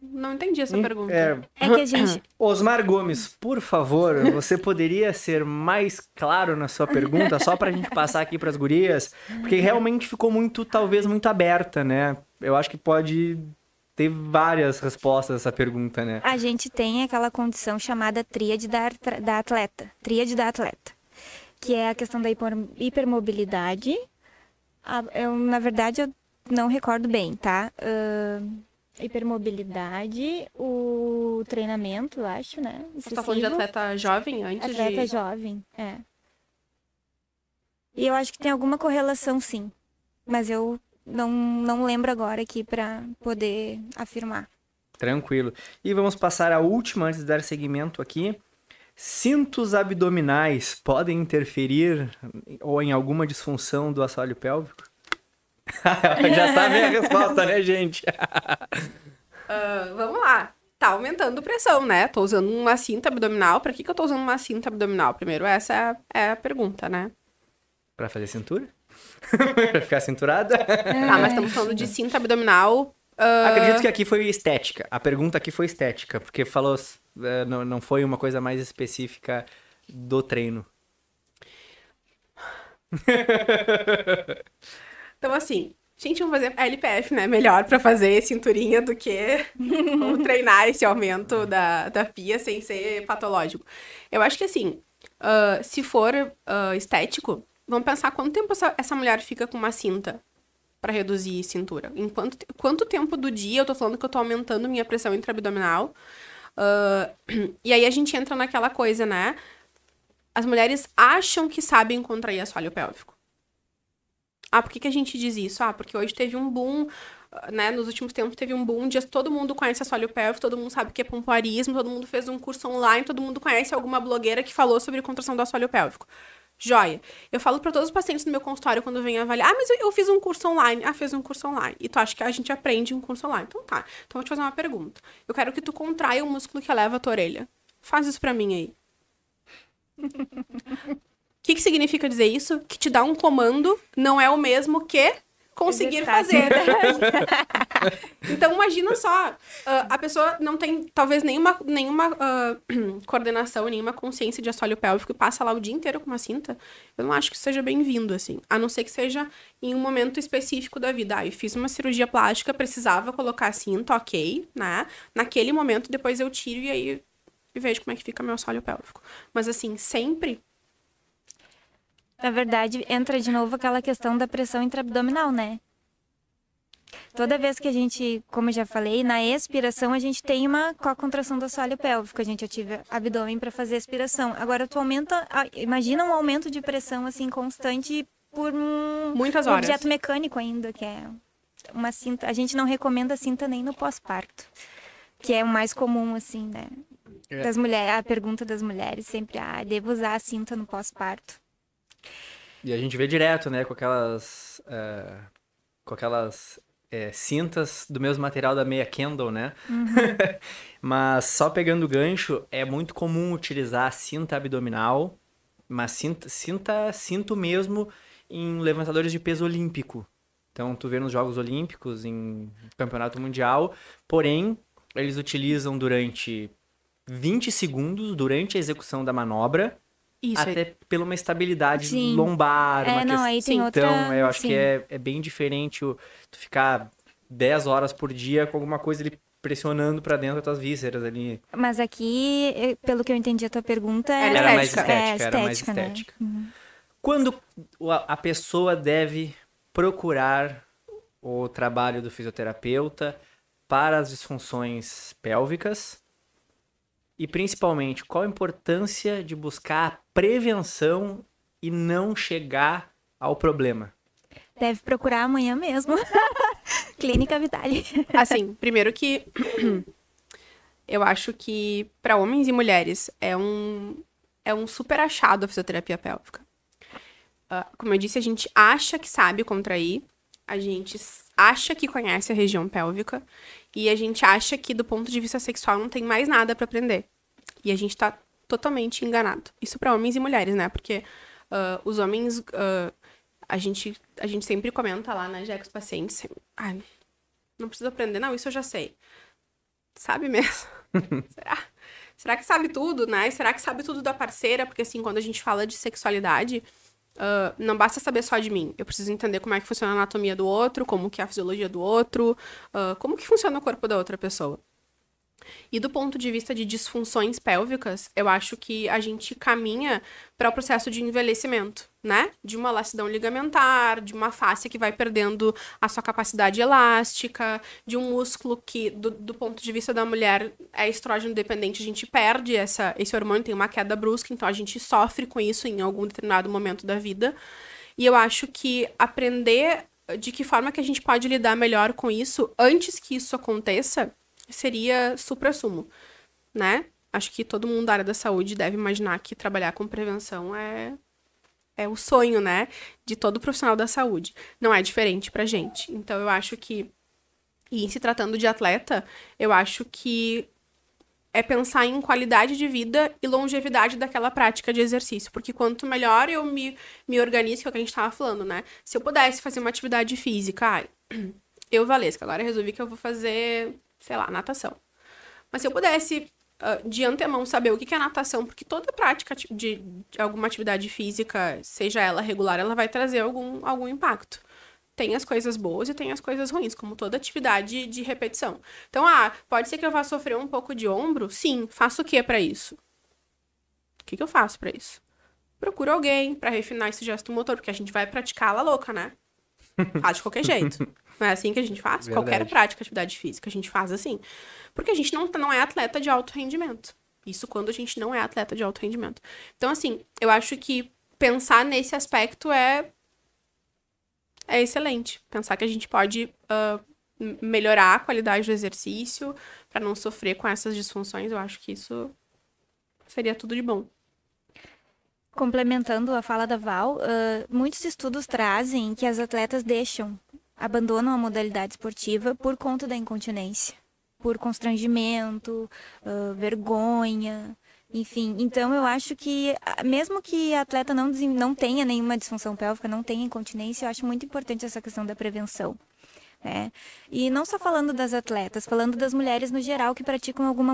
Não entendi essa pergunta. É... é que a gente. [coughs] Osmar Gomes, por favor, você poderia ser mais claro na sua pergunta, só pra gente passar aqui pras gurias? Porque realmente ficou muito, talvez, muito aberta, né? Eu acho que pode teve várias respostas a essa pergunta, né? A gente tem aquela condição chamada tríade da, da atleta. Tríade da atleta. Que é a questão da hiper, hipermobilidade. eu, na verdade, eu não recordo bem, tá? Uh, hipermobilidade, o treinamento, acho, né? Excessivo. Você tá falando de atleta jovem antes atleta de... jovem, é. E eu acho que tem alguma correlação, sim. Mas eu não, não lembro agora aqui para poder afirmar. Tranquilo. E vamos passar a última antes de dar seguimento aqui. Cintos abdominais podem interferir ou em alguma disfunção do assoalho pélvico? [laughs] Já sabem a resposta, né, gente? uh, [laughs] vamos lá. Tá aumentando pressão, né? Tô usando uma cinta abdominal. Pra que, que eu tô usando uma cinta abdominal? Primeiro, essa é, é a pergunta, né? Pra fazer cintura? [laughs] pra ficar cinturada. É. Ah, mas estamos falando de cinta abdominal. Uh... Acredito que aqui foi estética. A pergunta aqui foi estética, porque falou. Uh, não, não foi uma coisa mais específica do treino. então, assim, gente, vamos fazer LPF, né? Melhor para fazer cinturinha do que [laughs] treinar esse aumento da, da pia sem ser patológico. Eu acho que, assim, uh, se for uh, estético, Vamos pensar quanto tempo essa, essa mulher fica com uma cinta para reduzir cintura. Em quanto, quanto tempo do dia eu tô falando que eu tô aumentando minha pressão intraabdominal. Uh, [clears throat] e aí a gente entra naquela coisa, né? As mulheres acham que sabem contrair assoalho pélvico. Ah, por que, que a gente diz isso? Ah, porque hoje teve um boom, né? Nos últimos tempos teve um boom de todo mundo conhece assoalho pélvico, todo mundo sabe o que é pompoarismo, todo mundo fez um curso online, todo mundo conhece alguma blogueira que falou sobre contração do assoalho pélvico. Joia. Eu falo para todos os pacientes do meu consultório quando vêm avaliar, ah, mas eu, eu, fiz um curso online. Ah, fez um curso online. E tu acha que a gente aprende um curso online? Então tá. Então vou te fazer uma pergunta. Eu quero que tu contraia o músculo que eleva a tua orelha. Faz isso pra mim aí. O [laughs] que, que significa dizer isso? Que te dá um comando não é o mesmo que conseguir fazer. [laughs] então, imagina só, uh, a pessoa não tem, talvez, nenhuma, nenhuma uh, [clears throat] coordenação, nenhuma consciência de assoalho pélvico e passa lá o dia inteiro com uma cinta. Eu não acho que seja bem-vindo, assim. A não ser que seja em um momento específico da vida. Ah, eu fiz uma cirurgia plástica, precisava colocar a cinta, ok, né? Naquele momento, depois eu tiro e aí e vejo como é que fica meu assoalho pélvico. Mas, assim, sempre na verdade, entra de novo aquela questão da pressão intraabdominal, né? Toda vez que a gente, como eu já falei, na expiração a gente tem uma contração do assoalho pélvico, a gente ativa abdômen para fazer a expiração. Agora tu aumenta, imagina um aumento de pressão assim constante por um Muitas um horas. objeto mecânico ainda, que é uma cinta. A gente não recomenda cinta nem no pós-parto, que é o mais comum, assim, né? É. Das mulheres, a pergunta das mulheres sempre, ah, devo usar a cinta no pós-parto. E a gente vê direto, né, com aquelas. eh, com aquelas eh, cintas do mesmo material da meia Kendall, né? [laughs] mas só pegando o gancho, é muito comum utilizar a cinta abdominal, mas cinta, cinta, cinto mesmo em levantadores de peso olímpico. Então, tu vê nos Jogos Olímpicos, em Campeonato Mundial, porém, eles utilizam durante 20 segundos, durante a execução da manobra, Isso, até pela uma estabilidade Sim. lombar, É, uma não, questão... aí tem outra- Então, eu acho sim. que é, é bem diferente o, tu ficar 10 horas por dia com alguma coisa ali pressionando pra dentro das tuas vísceras ali. Mas aqui, eh, pelo que eu entendi a tua pergunta, Era é Era mais estética. estética, É, era mais estética, né? estética. Quando a pessoa deve procurar o trabalho do fisioterapeuta para as disfunções pélvicas? E principalmente, qual a importância de buscar a prevenção e não chegar ao problema? deve procurar amanhã mesmo. [laughs] Clínica Vitale. Assim, primeiro que [clears throat] eu acho que para homens e mulheres é um é um super achado a fisioterapia pélvica. Ah, como eu disse, a gente acha que sabe contrair, a gente acha que conhece a região pélvica e a gente acha que do ponto de vista sexual não tem mais nada para aprender. E a gente tá totalmente enganado. Isso para homens e mulheres, né? Porque ah, os homens ah, a gente a gente sempre comenta lá, né, já com os pacientes, ai, não preciso aprender, não, isso eu já sei. Sabe mesmo? [laughs] Será? Será que sabe tudo, né? Será que sabe tudo da parceira? Porque, assim, quando a gente fala de sexualidade, ah, não basta saber só de mim. Eu preciso entender como é que funciona a anatomia do outro, como que é a fisiologia do outro, ah, como que funciona o corpo da outra pessoa. E do ponto de vista de disfunções pélvicas, eu acho que a gente caminha para o processo de envelhecimento, né? De uma lacidão ligamentar, de uma face que vai perdendo a sua capacidade elástica, de um músculo que, do, do ponto de vista da mulher, é estrógeno dependente, a gente perde essa, esse hormônio, tem uma queda brusca, então a gente sofre com isso em algum determinado momento da vida. E eu acho que aprender de que forma que a gente pode lidar melhor com isso antes que isso aconteça seria supra-sumo, né? Acho que todo mundo da área da saúde deve imaginar que trabalhar com prevenção é é o sonho, né, de todo profissional da saúde. Não é diferente pra gente. Então eu acho que e se tratando de atleta, eu acho que é pensar em qualidade de vida e longevidade daquela prática de exercício. Porque quanto melhor eu me, me organizo, que é o que a gente tava falando, né? Se eu pudesse fazer uma atividade física, ai, [clears throat] eu, Valesca, agora resolvi que eu vou fazer, sei lá, natação. Mas se eu pudesse, ah, de antemão, saber o que é natação, porque toda prática de, alguma atividade física, seja ela regular, ela vai trazer algum, algum impacto. Tem as coisas boas e tem as coisas ruins, como toda atividade de repetição. Então, ah, pode ser que eu vá sofrer um pouco de ombro? Sim. Faço o que pra isso? O que, que eu faço pra isso? Procuro alguém pra refinar esse gesto motor, porque a gente vai praticar la louca, né? Faz de qualquer jeito. [laughs] Não é assim que a gente faz? Qualquer Verdade. prática, atividade física, a gente faz assim. Porque a gente não, não é atleta de alto rendimento. Isso quando a gente não é atleta de alto rendimento. Então, assim, eu acho que pensar nesse aspecto é é excelente. Pensar que a gente pode m- melhorar a qualidade do exercício para não sofrer com essas disfunções, eu acho que isso seria tudo de bom. Complementando a fala da Val, ah, muitos estudos trazem que as atletas deixam, abandonam a modalidade esportiva por conta da incontinência, por constrangimento, ah, vergonha, enfim. Então eu acho que, ah, mesmo que a atleta não, não tenha nenhuma disfunção pélvica, não tenha incontinência, eu acho muito importante essa questão da prevenção. Né? E não só falando das atletas, falando das mulheres no geral que praticam alguma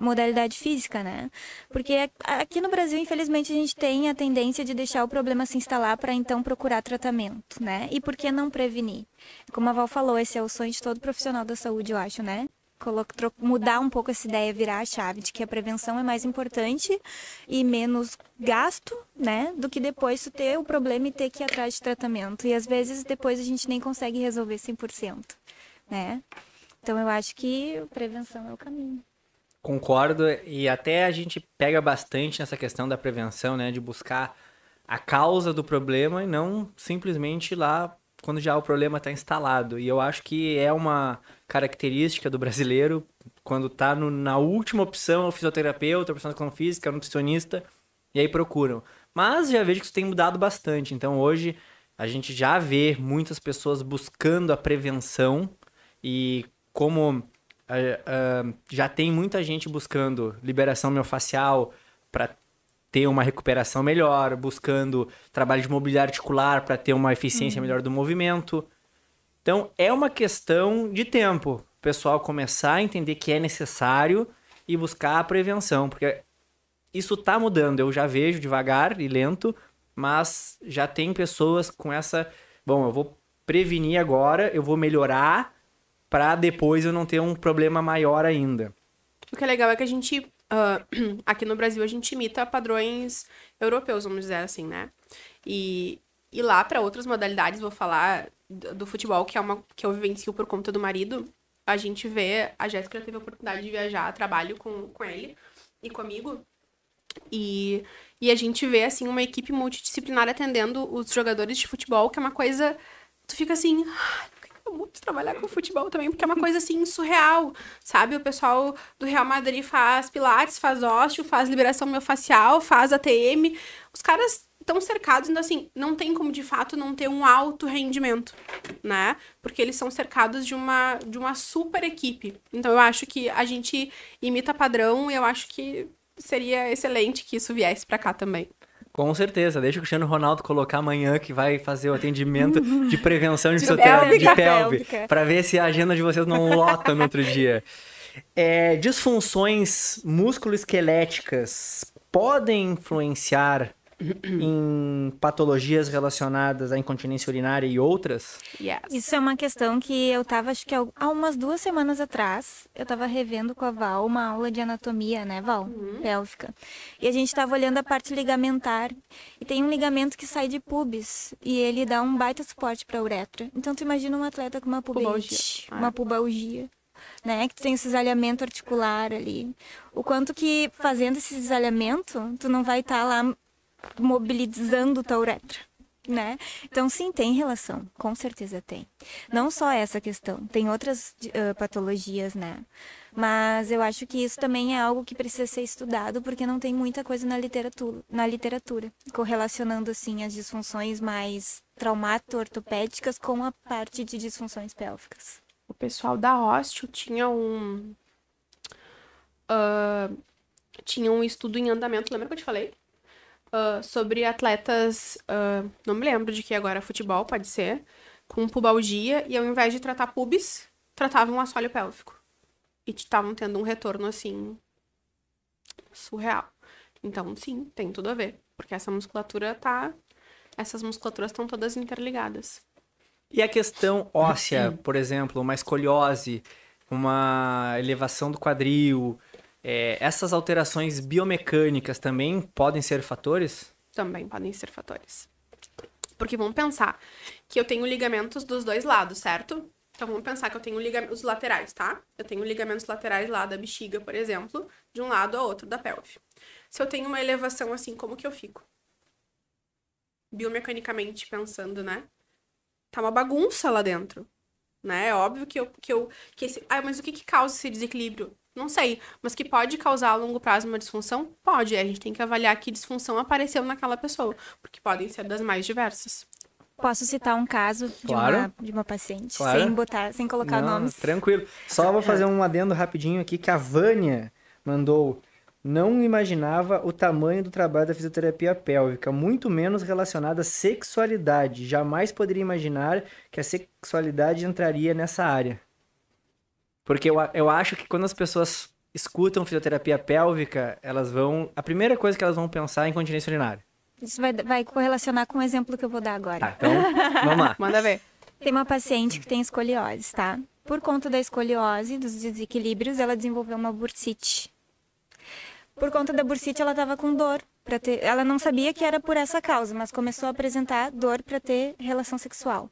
modalidade, física, né? Porque aqui no Brasil, infelizmente, a gente tem a tendência de deixar o problema se instalar para então procurar tratamento, né? E por que não prevenir? Como a Val falou, esse é o sonho de todo profissional da saúde, eu acho, né? Colo- tro- Mudar um pouco essa ideia, virar a chave de que a prevenção é mais importante e menos gasto, né? Do que depois tu ter o problema e ter que ir atrás de tratamento. E às vezes depois a gente nem consegue resolver 100%, né? Então eu acho que prevenção é o caminho. Concordo, e até a gente pega bastante nessa questão da prevenção, né? De buscar a causa do problema e não simplesmente lá quando já o problema está instalado. E eu acho que é uma característica do brasileiro quando está na última opção, o fisioterapeuta, o profissional de física, o nutricionista, e aí procuram. Mas já vejo que isso tem mudado bastante. Então hoje a gente já vê muitas pessoas buscando a prevenção e como uh, uh, já tem muita gente buscando liberação miofascial para ter uma recuperação melhor, buscando trabalho de mobilidade articular para ter uma eficiência uhum. melhor do movimento. Então é uma questão de tempo. O pessoal começar a entender que é necessário e buscar a prevenção, porque isso está mudando. Eu já vejo devagar e lento, mas já tem pessoas com essa. Bom, eu vou prevenir agora, eu vou melhorar para depois eu não ter um problema maior ainda. O que é legal é que a gente, uh, [clears throat] aqui no Brasil, a gente imita padrões europeus, vamos dizer assim, né? E, e lá, para outras modalidades, vou falar do, do, futebol, que é uma que eu vivencio por conta do marido, a gente vê, a Jéssica teve a oportunidade de viajar, trabalho com, com ele e comigo, e, e a gente vê, assim, uma equipe multidisciplinar atendendo os jogadores de futebol, que é uma coisa. Tu fica assim. Muito trabalhar com futebol também, porque é uma coisa assim surreal, sabe? O pessoal do Real Madrid faz pilates, faz ósseo, faz liberação miofascial, faz ATM. Os caras estão cercados, ainda assim, não tem como de fato não ter um alto rendimento, né? Porque eles são cercados de uma, de uma super equipe. Então eu acho que a gente imita padrão e eu acho que seria excelente que isso viesse para cá também. Com certeza, deixa o Cristiano Ronaldo colocar amanhã que vai fazer o atendimento [laughs] de prevenção de, de de pelve, para ver se a agenda de vocês não lota no outro dia. É, disfunções musculoesqueléticas podem influenciar em patologias relacionadas à incontinência urinária e outras? Yes. Isso é uma questão que eu tava, acho que há umas duas semanas atrás, eu tava revendo com a Val uma aula de anatomia, né, Val? Uhum. Pélvica. E a gente tava olhando a parte ligamentar. E tem um ligamento que sai de pubis. E ele dá um baita suporte pra uretra. Então tu imagina um atleta com uma pubite, uma pubalgia né? Que tu tem esse cisalhamento articular ali. O quanto que fazendo esse cisalhamento, tu não vai estar tá lá mobilizando tua uretra. Né? Então, sim, tem relação, com certeza tem. Não só essa questão, tem outras uh, patologias, né? Mas eu acho que isso também é algo que precisa ser estudado, porque não tem muita coisa na literatura, na literatura correlacionando, assim, as disfunções mais traumato-ortopédicas com a parte de disfunções pélvicas. O pessoal da Osteo tinha um. Uh, tinha um estudo em andamento, lembra que eu te falei? Uh, sobre atletas, uh, não me lembro de que agora, futebol, pode ser, com pubalgia, e ao invés de tratar pubis, tratavam assoalho pélvico. E estavam tendo um retorno, assim, surreal. Então, sim, tem tudo a ver. Porque essa musculatura tá. Essas musculaturas estão todas interligadas. E a questão óssea, por exemplo, uma escoliose, uma elevação do quadril, é, essas alterações biomecânicas também podem ser fatores? Também podem ser fatores. Porque vamos pensar que eu tenho ligamentos dos dois lados, certo? Então vamos pensar que eu tenho ligamentos laterais, tá? Eu tenho ligamentos laterais lá da bexiga, por exemplo, de um lado ao outro da pelve. Se eu tenho uma elevação assim, como que eu fico? Biomecanicamente pensando, né? Tá uma bagunça lá dentro, né? É óbvio que eu que eu que esse, ah, mas o que que causa esse desequilíbrio? Não sei. Mas que pode causar a longo prazo uma disfunção? Pode. A gente tem que avaliar que disfunção apareceu naquela pessoa. Porque podem ser das mais diversas. Posso citar um caso de, claro. uma, de uma paciente, claro. sem botar, sem colocar Não, nomes. Tranquilo. Só vou fazer um adendo rapidinho aqui que a Vânia mandou. Não imaginava o tamanho do trabalho da fisioterapia pélvica, muito menos relacionada à sexualidade. Jamais poderia imaginar que a sexualidade entraria nessa área. Porque eu, eu acho que quando as pessoas escutam fisioterapia pélvica, elas vão. A primeira coisa que elas vão pensar é incontinência urinária. Isso vai, vai correlacionar com o exemplo que eu vou dar agora. Tá, então, vamos lá. [laughs] Manda ver. Tem uma paciente que tem escoliose, tá? Por conta da escoliose, dos desequilíbrios, ela desenvolveu uma bursite. Por conta da bursite, ela estava com dor. Pra ter... Ela não sabia que era por essa causa, mas começou a apresentar dor para ter relação sexual.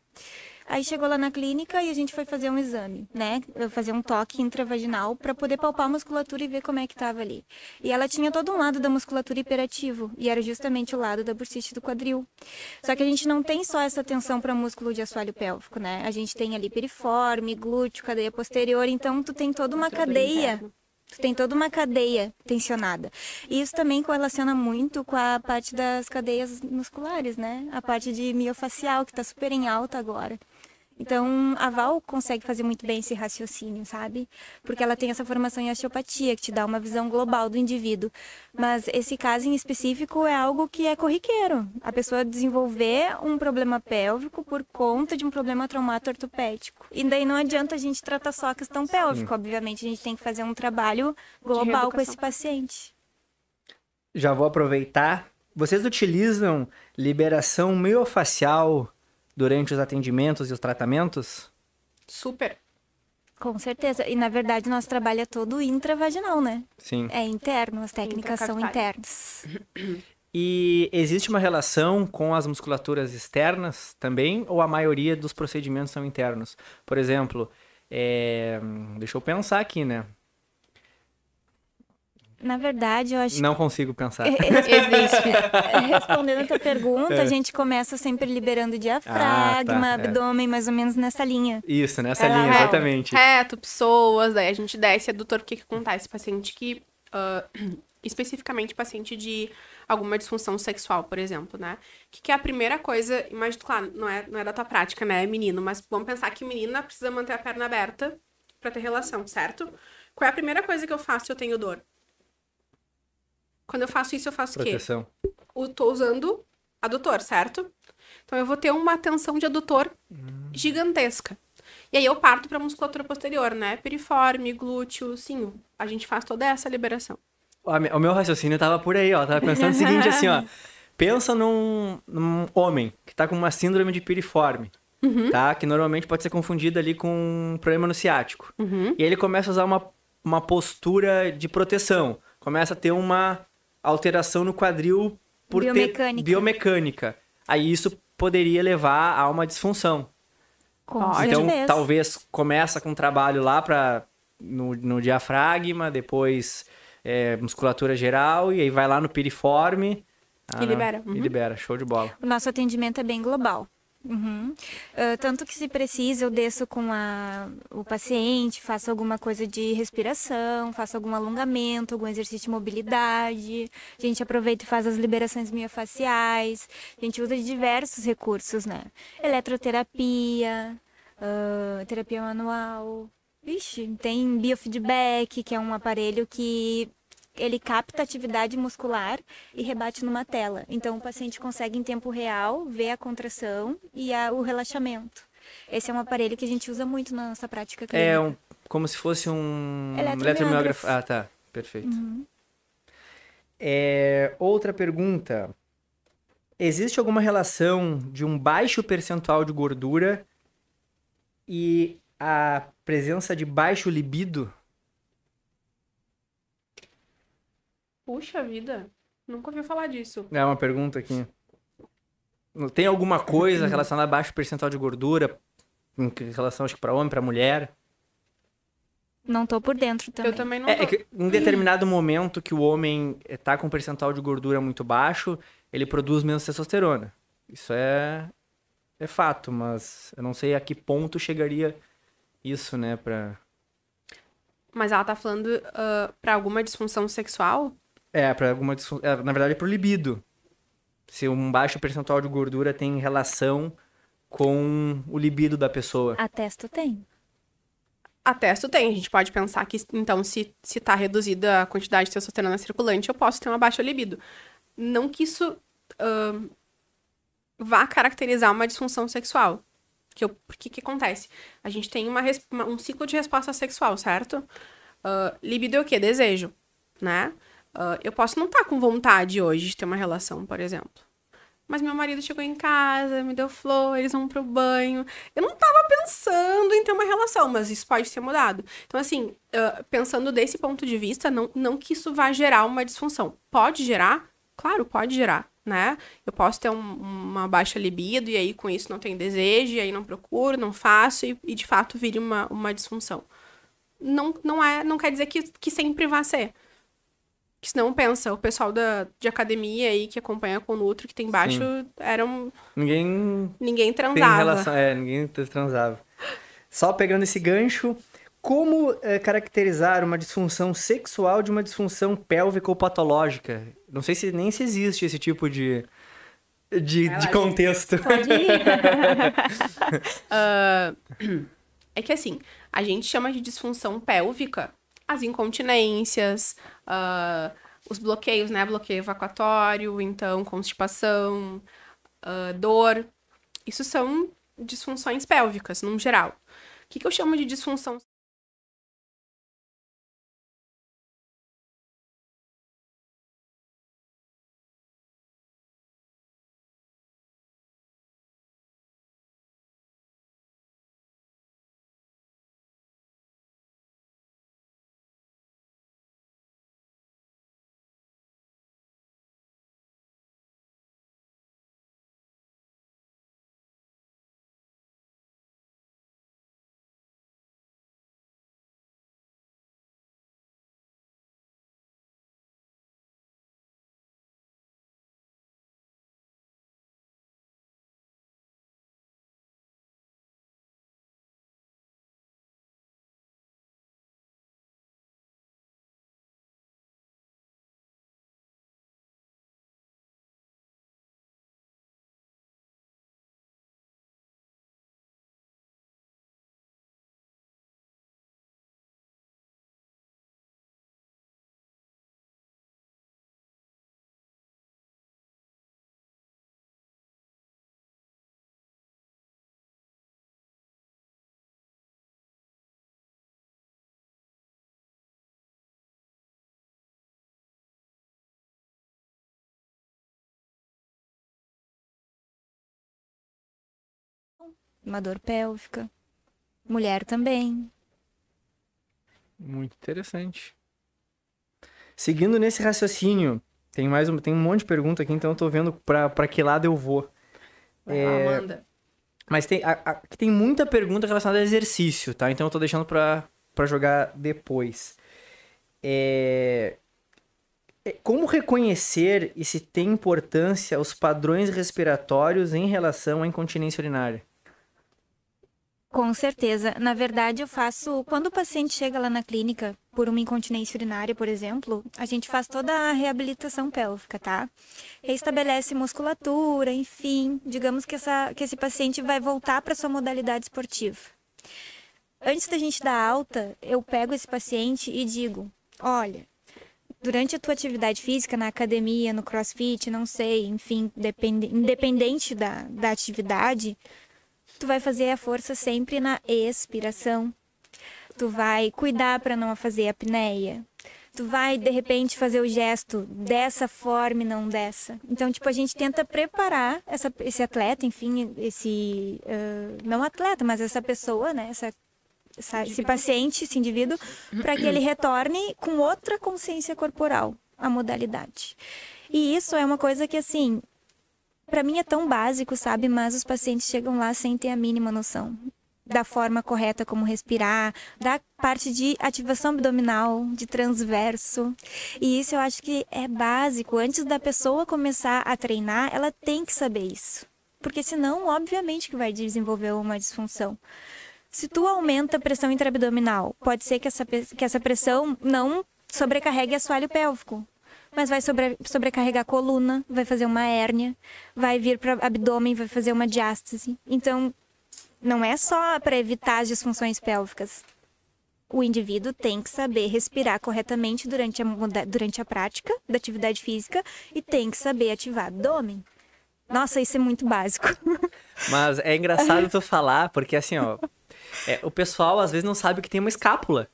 Aí chegou lá na clínica e a gente foi fazer um exame, né? Fazer um toque intravaginal para poder palpar a musculatura e ver como é que tava ali. E ela tinha todo um lado da musculatura hiperativo e era justamente o lado da bursite do quadril. Só que a gente não tem só essa atenção para músculo de assoalho pélvico, né? A gente tem ali piriforme, glúteo, cadeia posterior, então tu tem toda uma cadeia Tu tem toda uma cadeia tensionada. E isso também correlaciona muito com a parte das cadeias musculares, né? A parte de miofacial, que está super em alta agora. Então, a Val consegue fazer muito bem esse raciocínio, sabe? Porque ela tem essa formação em osteopatia, que te dá uma visão global do indivíduo. Mas esse caso em específico é algo que é corriqueiro. A pessoa desenvolver um problema pélvico por conta de um problema traumático ortopédico. E daí não adianta a gente tratar só a questão pélvica. Sim. Obviamente, a gente tem que fazer um trabalho global com esse paciente. Já vou aproveitar. Vocês utilizam liberação miofacial durante os atendimentos e os tratamentos? Super. Com certeza. E na verdade nosso trabalho é todo intravaginal, né? Sim. É interno, as técnicas são internas. E existe uma relação com as musculaturas externas também, ou a maioria dos procedimentos são internos? Por exemplo, é... deixa eu pensar aqui, né? Na verdade, eu acho Não consigo pensar. [laughs] Existe. [laughs] Respondendo a tua pergunta, é. a gente começa sempre liberando diafragma, ah, tá, é. abdômen, é. mais ou menos nessa linha. Isso, nessa linha, exatamente. Reto, pessoas, daí a gente desce adutor. O que, que acontece? Paciente que. Uh, [clears throat] especificamente paciente de alguma disfunção sexual, por exemplo, né? O que, que, é a primeira coisa? Imagina, claro, não é, não é da tua prática, né? É menino, mas vamos pensar que menina precisa manter a perna aberta para ter relação, certo? Qual é a primeira coisa que eu faço se eu tenho dor? Quando eu faço isso, eu faço Proteção. o quê? Eu tô usando adutor, certo? Então eu vou ter uma tensão de adutor hum. gigantesca. E aí eu parto para musculatura posterior, né? Piriforme, glúteo, sim. A gente faz toda essa liberação. O meu raciocínio tava por aí, ó. Tava pensando o seguinte, assim, ó. [laughs] Pensa num, num, homem que tá com uma síndrome de piriforme, uhum. tá? Que normalmente pode ser confundido ali com um problema no ciático. Uhum. E ele começa a usar uma, uma postura de proteção. Começa a ter uma alteração no quadril por biomecânica. ter biomecânica. Aí isso poderia levar a uma disfunção. Com então, certeza. talvez começa com um trabalho lá para no, no, diafragma, depois é, musculatura geral, e aí vai lá no piriforme. Ah, e libera. Uhum. E libera, show de bola. O nosso atendimento é bem global. Uhum. Uh, tanto que se precisa, eu desço com a, o paciente, faço alguma coisa de respiração, faço algum alongamento, algum exercício de mobilidade. A gente aproveita e faz as liberações miofaciais. A gente usa diversos recursos, né? Eletroterapia, uh, terapia manual. Vixe, tem biofeedback, que é um aparelho que ele capta a atividade muscular e rebate numa tela. Então, o paciente consegue em tempo real ver a contração e a, o relaxamento. Esse é um aparelho que a gente usa muito na nossa prática clínica. É um, como se fosse um eletromiógrafo. Ah, tá. Perfeito. Uhum. É, outra pergunta. Existe alguma relação de um baixo percentual de gordura e a presença de baixo libido Puxa vida, nunca ouvi falar disso. É uma pergunta aqui. Tem alguma coisa relacionada a baixo percentual de gordura em relação, acho que, para homem, para mulher? Não tô por dentro também. Eu também não é, tô. É que em determinado momento que o homem tá com um percentual de gordura muito baixo, ele produz menos testosterona. Isso é, é fato, mas eu não sei a que ponto chegaria isso, né, pra... Mas ela tá falando uh, pra alguma disfunção sexual? É, para alguma disfunção. É, na verdade, é pro libido. Se um baixo percentual de gordura tem relação com o libido da pessoa. A testo tem. A testo tem. A gente pode pensar que, então, se, se tá reduzida a quantidade de testosterona circulante, eu posso ter uma baixa libido. Não que isso uh, vá caracterizar uma disfunção sexual. Que eu, porque que acontece? A gente tem uma, uma, um ciclo de resposta sexual, certo? Uh, libido é o quê? Desejo, né? Uh, eu posso não estar tá com vontade hoje de ter uma relação, por exemplo. Mas meu marido chegou em casa, me deu flores, vamos pro banho. Eu não tava pensando em ter uma relação, mas isso pode ser mudado. Então, assim, uh, pensando desse ponto de vista, não, não que isso vá gerar uma disfunção. Pode gerar? Claro, pode gerar. né? Eu posso ter um, uma baixa libido e aí com isso não tenho desejo, e aí não procuro, não faço e, e de fato vire uma, uma disfunção. Não, não, é, não quer dizer que, que sempre vai ser. Que senão pensa, o pessoal da, de academia aí que acompanha com o Nutri, que tem baixo, Sim. eram. Ninguém. Ninguém transava. Relação, é, ninguém transava. Só pegando esse gancho, como é, caracterizar uma disfunção sexual de uma disfunção pélvica ou patológica? Não sei se nem se existe esse tipo de, de, de contexto. Pode ir. uh, [laughs] é que assim, a gente chama de disfunção pélvica as incontinências, uh, os bloqueios, né? Bloqueio evacuatório, então constipação, uh, dor. Isso são disfunções pélvicas, no geral. O que, que eu chamo de disfunção uma dor pélvica. Mulher também. Muito interessante. Seguindo nesse raciocínio, tem mais um, tem um monte de pergunta aqui, então eu tô vendo para que lado eu vou. É, Amanda. Mas tem, a, a, tem muita pergunta relacionada a exercício, tá? Então eu tô deixando pra, pra jogar depois. É, é como reconhecer e se tem importância os padrões respiratórios em relação à incontinência urinária? Com certeza. Na verdade, eu faço. Quando o paciente chega lá na clínica por uma incontinência urinária, por exemplo, a gente faz toda a reabilitação pélvica, tá? Restabelece musculatura, enfim. Digamos que, essa, que esse paciente vai voltar para sua modalidade esportiva. Antes da gente dar alta, eu pego esse paciente e digo: olha, durante a tua atividade física, na academia, no crossfit, não sei, enfim, depend, independente da, da atividade Tu vai fazer a força sempre na expiração. Tu vai cuidar para não fazer apneia. Tu vai de repente fazer o gesto dessa forma e não dessa. Então, tipo, a gente tenta preparar essa, esse atleta, enfim, esse uh, não atleta, mas essa pessoa, né, essa esse paciente, esse indivíduo, para que ele retorne com outra consciência corporal à modalidade. E isso é uma coisa que, assim, para mim é tão básico, sabe? Mas os pacientes chegam lá sem ter a mínima noção da forma correta como respirar, da parte de ativação abdominal, de transverso. E isso eu acho que é básico. Antes da pessoa começar a treinar, ela tem que saber isso. Porque senão, obviamente que vai desenvolver uma disfunção. Se tu aumenta a pressão intraabdominal, pode ser que essa, que essa pressão não sobrecarregue assoalho pélvico mas vai sobre, sobrecarregar a coluna, vai fazer uma hérnia, vai vir para abdômen, vai fazer uma diástase. Então, não é só para evitar as disfunções pélvicas. O indivíduo tem que saber respirar corretamente durante a, durante a prática da atividade física e tem que saber ativar abdômen. Nossa, isso é muito básico. [laughs] Mas é engraçado tu falar, porque assim, ó, é, o pessoal às vezes não sabe que tem uma escápula.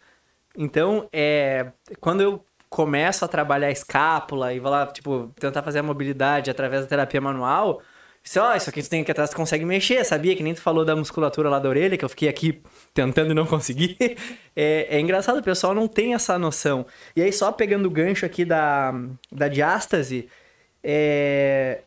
Então, é, quando eu começo a trabalhar a escápula e vou lá, tipo, tentar fazer a mobilidade através da terapia manual, isso, ó, isso aqui tu tem que atrás, tu consegue mexer, sabia? Que nem tu falou da musculatura lá da orelha, que eu fiquei aqui tentando e não consegui. [laughs] É, é engraçado, o pessoal não tem essa noção. E aí, só pegando o gancho aqui da, da diástase, É...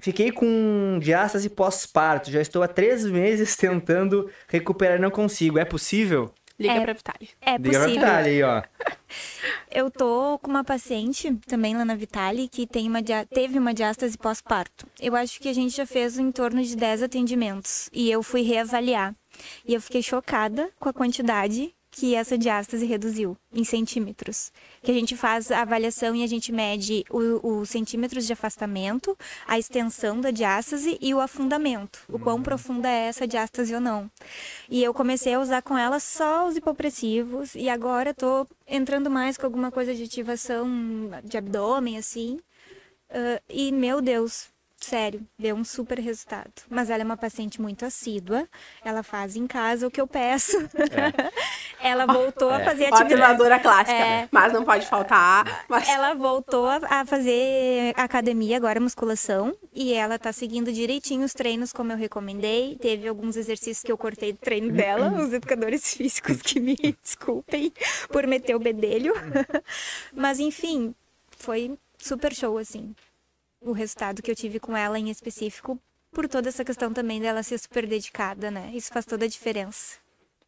Fiquei com diástase pós-parto. Já estou há três meses [laughs] tentando recuperar e não consigo. É possível? Liga É. pra Vitale. É Liga pra possível. Vitale aí, ó. [laughs] Eu tô com uma paciente também lá na Vitale que tem uma teve uma diástase pós-parto. Eu acho que a gente já fez em torno de 10 atendimentos e eu fui reavaliar. E eu fiquei chocada com a quantidade que essa diástase reduziu em centímetros. Que a gente faz a avaliação e a gente mede os centímetros de afastamento, a extensão da diástase e o afundamento. O quão profunda é essa diástase ou não. E eu comecei a usar com ela só os hipopressivos e agora tô entrando mais com alguma coisa de ativação de abdômen, assim. Ah, e, meu Deus, sério, deu um super resultado. Mas ela é uma paciente muito assídua, ela faz em casa o que eu peço. [laughs] ela voltou a fazer Ó, a atividade. clássica. É. Mas não pode faltar. Mas... Ela voltou a a fazer academia, agora musculação, e ela tá seguindo direitinho os treinos como eu recomendei. Teve alguns exercícios que eu cortei do treino dela, [laughs] os educadores físicos que me [laughs] desculpem por meter o bedelho. Mas enfim, foi super show, assim, o resultado que eu tive com ela em específico, por toda essa questão também dela ser super dedicada, né? Isso faz toda a diferença.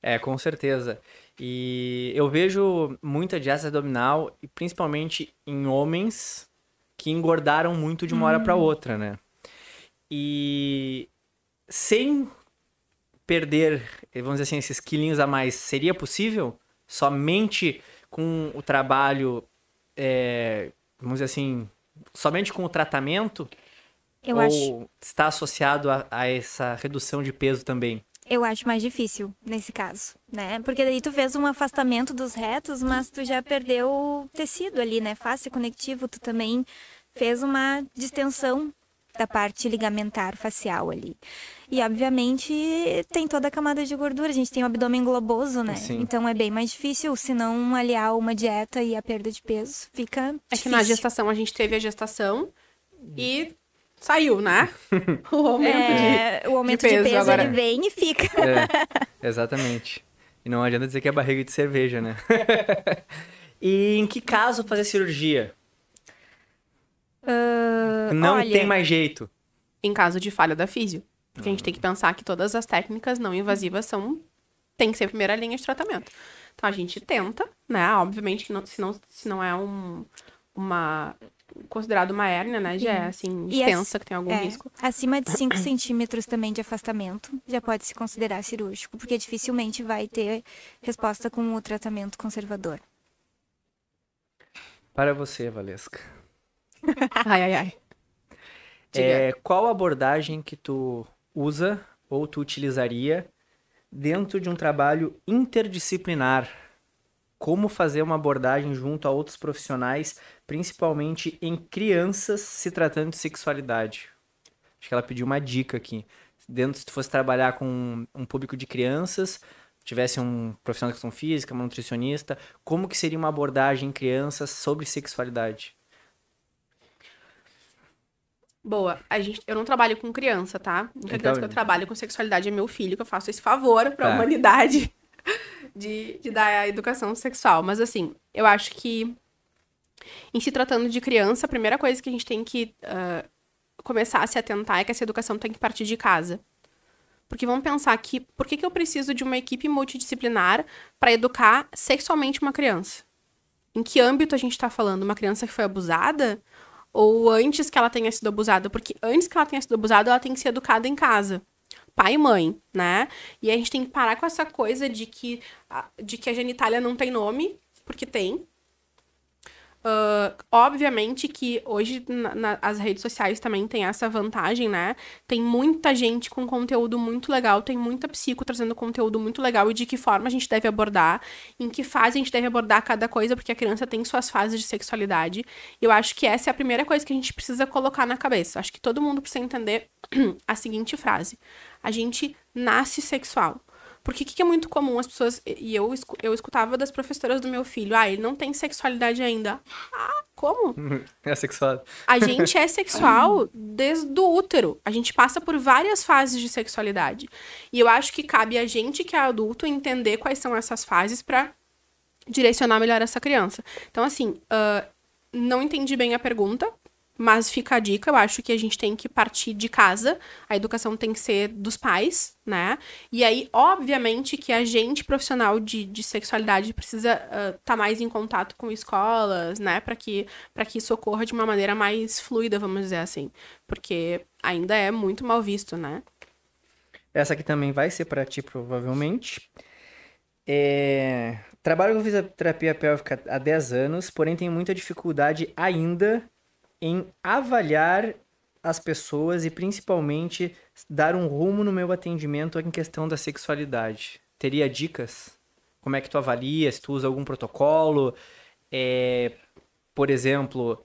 É, com certeza. E eu vejo muita diástase abdominal, e principalmente em homens que engordaram muito de uma hora para outra, né? E sem perder, vamos dizer assim, esses quilinhos a mais, seria possível? Somente com o trabalho, é, vamos dizer assim, somente com o tratamento? Eu ou acho. está associado a, a essa redução de peso também? Eu acho mais difícil nesse caso, né? Porque daí tu fez um afastamento dos retos, mas tu já perdeu o tecido ali, né? Face conectivo, tu também fez uma distensão da parte ligamentar facial ali. E obviamente tem toda a camada de gordura, a gente tem o abdômen globoso, né? Sim. Então é bem mais difícil, se não aliar uma dieta e a perda de peso, fica É que difícil. na gestação a gente teve a gestação e saiu, né? [laughs] O aumento É, o aumento de peso peso, agora. ele vem e fica. É, exatamente. E não adianta dizer que é barriga de cerveja, né? [laughs] e em que caso fazer cirurgia? Ah, Não olha, tem mais jeito. em caso de falha da físio. Porque a gente tem que pensar que todas as técnicas não invasivas são... Tem que ser a primeira linha de tratamento. Então a gente tenta, né? Obviamente que não, se, não, se não é um, uma... Considerado uma hérnia, né? Já é, assim, as- extensa, que tem algum É, risco. acima de 5 centímetros também de afastamento já pode se considerar cirúrgico, porque dificilmente vai ter resposta com o tratamento conservador. Para você, Valesca. [laughs] Ai, ai, ai. É, qual abordagem que tu usa ou tu utilizaria dentro de um trabalho interdisciplinar? Como fazer uma abordagem junto a outros profissionais, principalmente em crianças se tratando de sexualidade? Acho que ela pediu uma dica aqui. Dentro, se tu fosse trabalhar com um público de crianças, tivesse um profissional de educação física, uma nutricionista, como que seria uma abordagem em crianças sobre sexualidade? Boa. A gente, eu não trabalho com criança, tá? A única Então- criança que eu trabalho com sexualidade é meu filho, que eu faço esse favor pra Tá. humanidade [laughs] de, de dar a educação sexual. Mas assim, eu acho que em se tratando de criança, a primeira coisa que a gente tem que ah, começar a se atentar é que essa educação tem que partir de casa. Porque vamos pensar que por que, que eu preciso de uma equipe multidisciplinar para educar sexualmente uma criança? Em que âmbito a gente está falando? Uma criança que foi abusada? Ou antes que ela tenha sido abusada? Porque antes que ela tenha sido abusada, ela tem que ser educada em casa. Pai e mãe, né? E a gente tem que parar com essa coisa de que, de que a genitália não tem nome, porque tem. Ah, obviamente que hoje na- na- as redes sociais também tem essa vantagem, né? Tem muita gente com conteúdo muito legal, tem muita psico trazendo conteúdo muito legal e de que forma a gente deve abordar, em que fase a gente deve abordar cada coisa, porque a criança tem suas fases de sexualidade. Eu acho que essa é a primeira coisa que a gente precisa colocar na cabeça. Acho que todo mundo precisa entender [clears throat] a seguinte frase: a gente nasce sexual. Porque o que, que é muito comum as pessoas. E eu, eu escutava das professoras do meu filho: ah, ele não tem sexualidade ainda. Ah, como? [laughs] É sexual. A gente é [laughs] sexual desde o útero. A gente passa por várias fases de sexualidade. E eu acho que cabe a gente que é adulto entender quais são essas fases pra direcionar melhor essa criança. Então, assim, ah, não entendi bem a pergunta. Mas fica a dica, eu acho que a gente tem que partir de casa, a educação tem que ser dos pais, né? E aí, obviamente, que a gente, profissional de, de sexualidade, precisa estar uh, tá mais em contato com escolas, né? Para que, que isso ocorra de uma maneira mais fluida, vamos dizer assim. Porque ainda é muito mal visto, né? Essa aqui também vai ser para ti, provavelmente. É... Trabalho com fisioterapia pélvica há 10 anos, porém tenho muita dificuldade ainda em avaliar as pessoas e principalmente dar um rumo no meu atendimento em questão da sexualidade. Teria dicas? Como é que tu avalia? Se tu usa algum protocolo? É, por exemplo,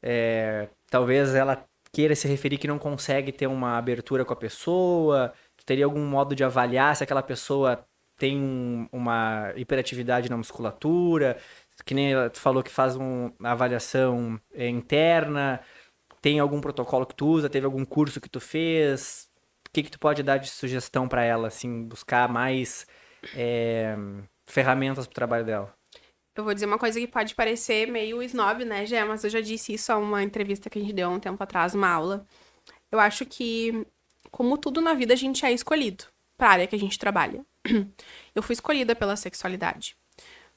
é, talvez ela queira se referir que não consegue ter uma abertura com a pessoa. Tu teria algum modo de avaliar se aquela pessoa tem um, uma hiperatividade na musculatura, que nem tu falou que faz um, uma avaliação é, interna, tem algum protocolo que tu usa, teve algum curso que tu fez, o que que tu pode dar de sugestão para ela, assim, buscar mais é, ferramentas pro trabalho dela? Eu vou dizer uma coisa que pode parecer meio snob, né, Gé? Mas eu já disse isso a uma entrevista que a gente deu um tempo atrás, uma aula. Eu acho que, como tudo na vida, a gente é escolhido para a área que a gente trabalha. [clears throat] Eu fui escolhida pela sexualidade.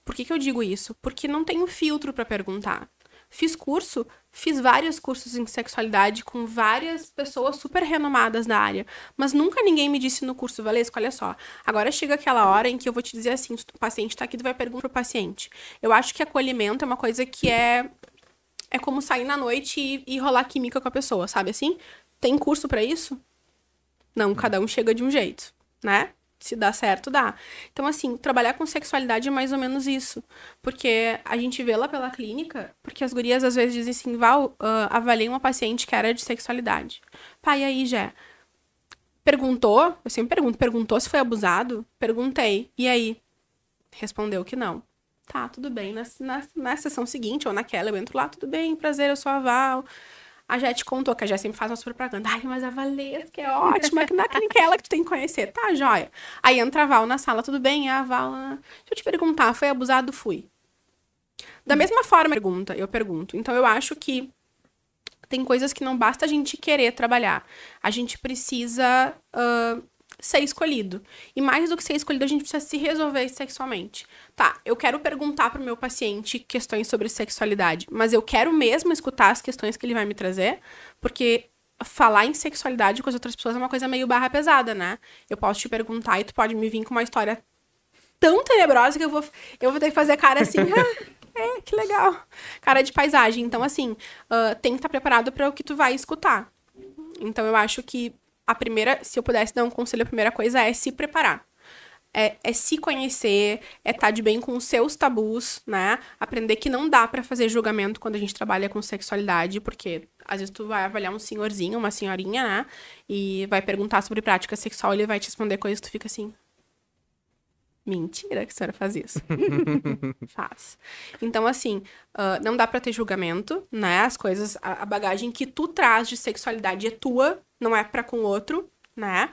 Por que, que eu digo isso? Porque não tenho filtro para perguntar. Fiz curso, fiz vários cursos em sexualidade com várias pessoas super renomadas da área, mas nunca ninguém me disse no curso, Valesco, olha só, agora chega aquela hora em que eu vou te dizer assim, o paciente tá aqui, tu vai perguntar pro paciente. Eu acho que acolhimento é uma coisa que é é como sair na noite e, e rolar química com a pessoa, sabe assim? Tem curso para isso? Não, cada um chega de um jeito, né? Se dá certo, dá. Então, assim, trabalhar com sexualidade é mais ou menos isso. Porque a gente vê lá pela clínica, porque as gurias às vezes dizem assim, Val, uh, avaliei uma paciente que era de sexualidade. Pai, aí, já Perguntou, eu sempre pergunto, perguntou se foi abusado? Perguntei. E aí? Respondeu que não. Tá, tudo bem. Na, na, na sessão seguinte, ou naquela, eu entro lá, tudo bem, prazer, eu sou a Val a Jé te contou, que a Jé sempre faz uma propaganda. Ai, mas a Valesca é ótima, que naquela é que tu tem que conhecer. Tá, joia. Aí entra a Val na sala, tudo bem? A Val, deixa eu te perguntar, foi abusado? Fui. Da mesma forma, pergunta, eu pergunto. Então, eu acho que tem coisas que não basta a gente querer trabalhar. A gente precisa uh, ser escolhido. E mais do que ser escolhido, a gente precisa se resolver sexualmente. Tá, eu quero perguntar pro meu paciente questões sobre sexualidade, mas eu quero mesmo escutar as questões que ele vai me trazer, porque falar em sexualidade com as outras pessoas é uma coisa meio barra pesada, né? Eu posso te perguntar e tu pode me vir com uma história tão tenebrosa que eu vou, eu vou ter que fazer cara assim. [laughs] Ah, é, que legal. Cara de paisagem. Então, assim, uh, tem que estar preparado para o que tu vai escutar. Então, eu acho que a primeira, se eu pudesse dar um conselho, a primeira coisa é se preparar. É, é se conhecer, é estar tá de bem com os seus tabus, né? Aprender que não dá para fazer julgamento quando a gente trabalha com sexualidade, porque às vezes tu vai avaliar um senhorzinho, uma senhorinha, né? E vai perguntar sobre prática sexual, ele vai te responder coisas que tu fica assim. Mentira que a senhora faz isso. [laughs] faz. Então, assim, uh, não dá para ter julgamento, né? As coisas, a, a bagagem que tu traz de sexualidade é tua, não é para com o outro, né?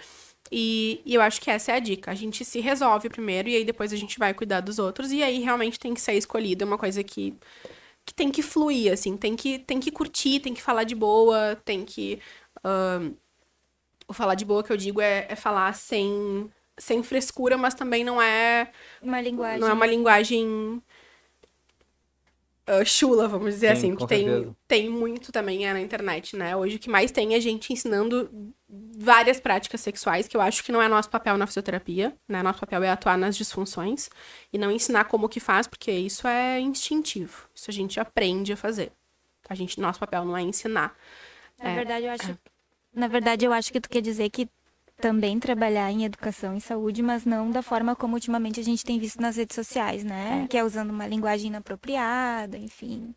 E, e, eu acho que essa é a dica. A gente se resolve primeiro e aí depois a gente vai cuidar dos outros. E aí realmente tem que ser escolhido. É uma coisa que, que tem que fluir, assim. Tem que, tem que curtir, tem que falar de boa, tem que. Uh, o falar de boa que eu digo é, é falar sem, sem frescura, mas também não é. Uma linguagem. Não é uma linguagem uh, chula, vamos dizer Sim, assim, que tem, tem muito também é, na internet, né? Hoje o que mais tem é gente ensinando várias práticas sexuais, que eu acho que não é nosso papel na fisioterapia, né? Nosso papel é atuar nas disfunções e não ensinar como que faz, porque isso é instintivo. Isso a gente aprende a fazer. A gente, nosso papel não é ensinar. Na é, verdade, eu acho, na verdade, eu acho que tu quer dizer que também trabalhar em educação e saúde, mas não da forma como ultimamente a gente tem visto nas redes sociais, né? É. Que é usando uma linguagem inapropriada, enfim.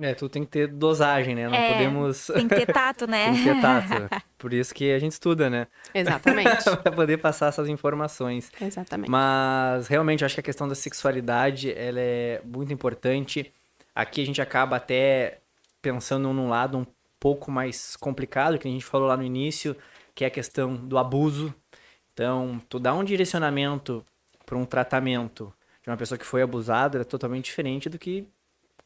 É, tu tem que ter dosagem, né? Não é, podemos. Tem que ter tato, né? [laughs] tem que ter tato. [laughs] Por isso que a gente estuda, né? Exatamente. [laughs] para poder passar essas informações. Exatamente. Mas realmente eu acho que a questão da sexualidade ela é muito importante. Aqui a gente acaba até pensando num lado um pouco mais complicado, que a gente falou lá no início, que é a questão do abuso. Então, tu dá um direcionamento para um tratamento de uma pessoa que foi abusada é totalmente diferente do que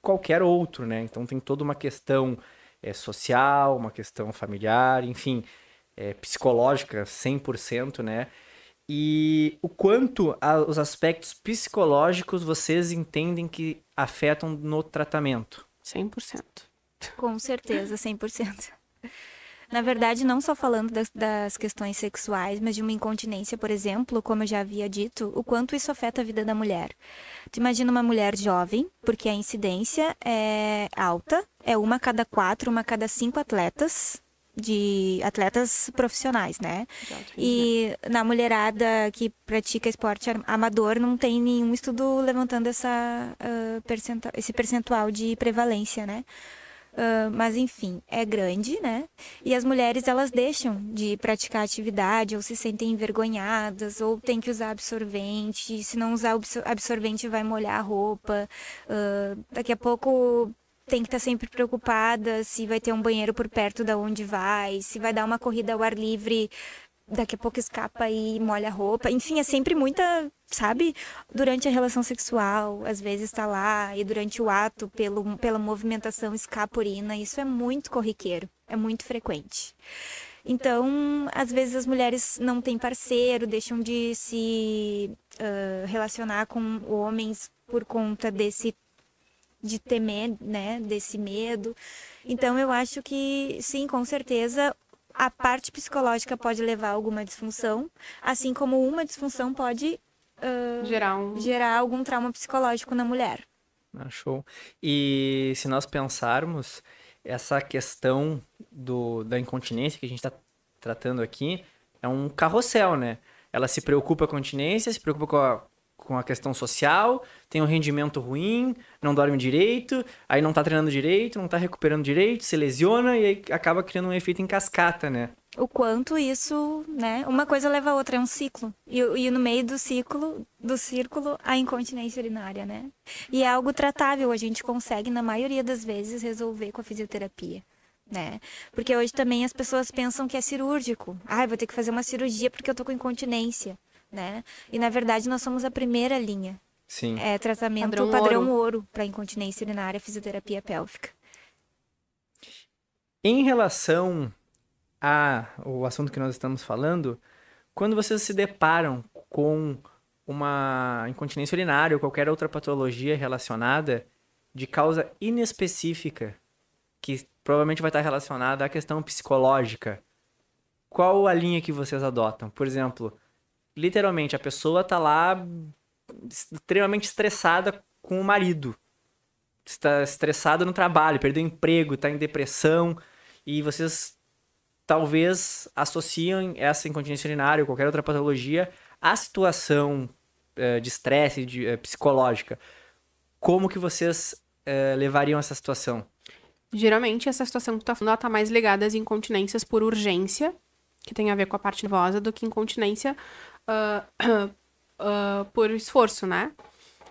qualquer outro, né? Então tem toda uma questão é, social, uma questão familiar, enfim, é, psicológica 100%, né? E o quanto a, os aspectos psicológicos vocês entendem que afetam no tratamento? 100%. Com certeza, 100%. Na verdade, não só falando das, das, questões sexuais, mas de uma incontinência, por exemplo, como eu já havia dito, o quanto isso afeta a vida da mulher. Tu imagina uma mulher jovem, porque a incidência é alta, é uma cada quatro, uma cada cinco atletas de atletas profissionais, né? E na mulherada que pratica esporte amador não tem nenhum estudo levantando essa, uh, percentual, esse percentual de prevalência, né? Uh, mas enfim, é grande, né? E as mulheres elas deixam de praticar atividade ou se sentem envergonhadas ou tem que usar absorvente. Se não usar absorvente vai molhar a roupa. Uh, daqui a pouco tem que estar tá sempre preocupada se vai ter um banheiro por perto da onde vai, se vai dar uma corrida ao ar livre, daqui a pouco escapa e molha a roupa. Enfim, é sempre muita, sabe? Durante a relação sexual, às vezes está lá, e durante o ato, pelo, pela movimentação escapa urina. Isso é muito corriqueiro, é muito frequente. Então, às vezes as mulheres não têm parceiro, deixam de se uh, relacionar com homens por conta desse de temer, né, desse medo. Então eu acho que sim, com certeza a parte psicológica pode levar a alguma disfunção, assim como uma disfunção pode uh, gerar, um... gerar algum trauma psicológico na mulher. Ah, show. E se nós pensarmos essa questão do, da incontinência que a gente está tratando aqui, é um carrossel, né? Ela se preocupa com a continência, se preocupa com a, com a questão social, tem um rendimento ruim, não dorme direito, aí não tá treinando direito, não tá recuperando direito, se lesiona e aí acaba criando um efeito em cascata, né? O quanto isso, né? Uma coisa leva a outra, é um ciclo. E, e no meio do ciclo, do círculo, a incontinência urinária, né? E é algo tratável, a gente consegue, na maioria das vezes, resolver com a fisioterapia. Né? Porque hoje também as pessoas pensam que é cirúrgico. Ah, vou ter que fazer uma cirurgia porque eu tô com incontinência né? E na verdade nós somos a primeira linha. Sim. É tratamento padrão, padrão ouro, ouro para incontinência urinária, fisioterapia pélvica. Em relação ao assunto que nós estamos falando, quando vocês se deparam com uma incontinência urinária ou qualquer outra patologia relacionada de causa inespecífica, que provavelmente vai estar relacionada à questão psicológica, qual a linha que vocês adotam? Por exemplo, literalmente, a pessoa tá lá extremamente estressada com o marido. Está estressada no trabalho, perdeu emprego, está em depressão. E vocês talvez associam essa incontinência urinária ou qualquer outra patologia à situação uh, de estresse uh, psicológica. Como que vocês uh, levariam essa situação? Geralmente, essa situação que tu tá falando, ela tá mais ligada às incontinências por urgência, que tem a ver com a parte nervosa, do que incontinência uh, uh, por esforço, né?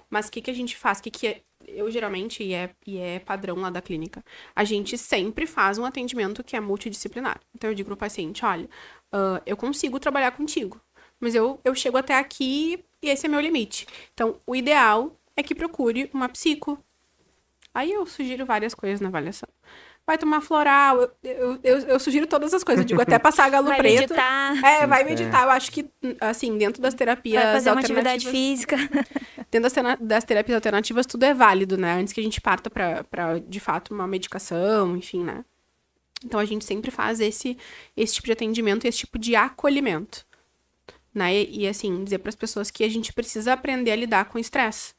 Mas o que, que a gente faz? O que, que é, eu geralmente, e é, e é padrão lá da clínica, a gente sempre faz um atendimento que é multidisciplinar. Então eu digo pro paciente: olha, uh, eu consigo trabalhar contigo, mas eu, eu chego até aqui e esse é meu limite. Então o ideal é que procure uma psico. Aí eu sugiro várias coisas na avaliação vai tomar floral. Eu, eu, eu, eu, sugiro todas as coisas. Eu digo até passar galo [laughs] vai preto. Meditar. É, vai meditar. Eu acho que, assim, dentro das terapias vai fazer uma atividade física. [laughs] Dentro das, das, terapias alternativas, tudo é válido, né? Antes que a gente parta pra, pra, de fato, uma medicação, enfim, né? Então, a gente sempre faz esse, esse tipo de atendimento, esse tipo de acolhimento. Né? E, e assim, dizer para as pessoas que a gente precisa aprender a lidar com o estresse.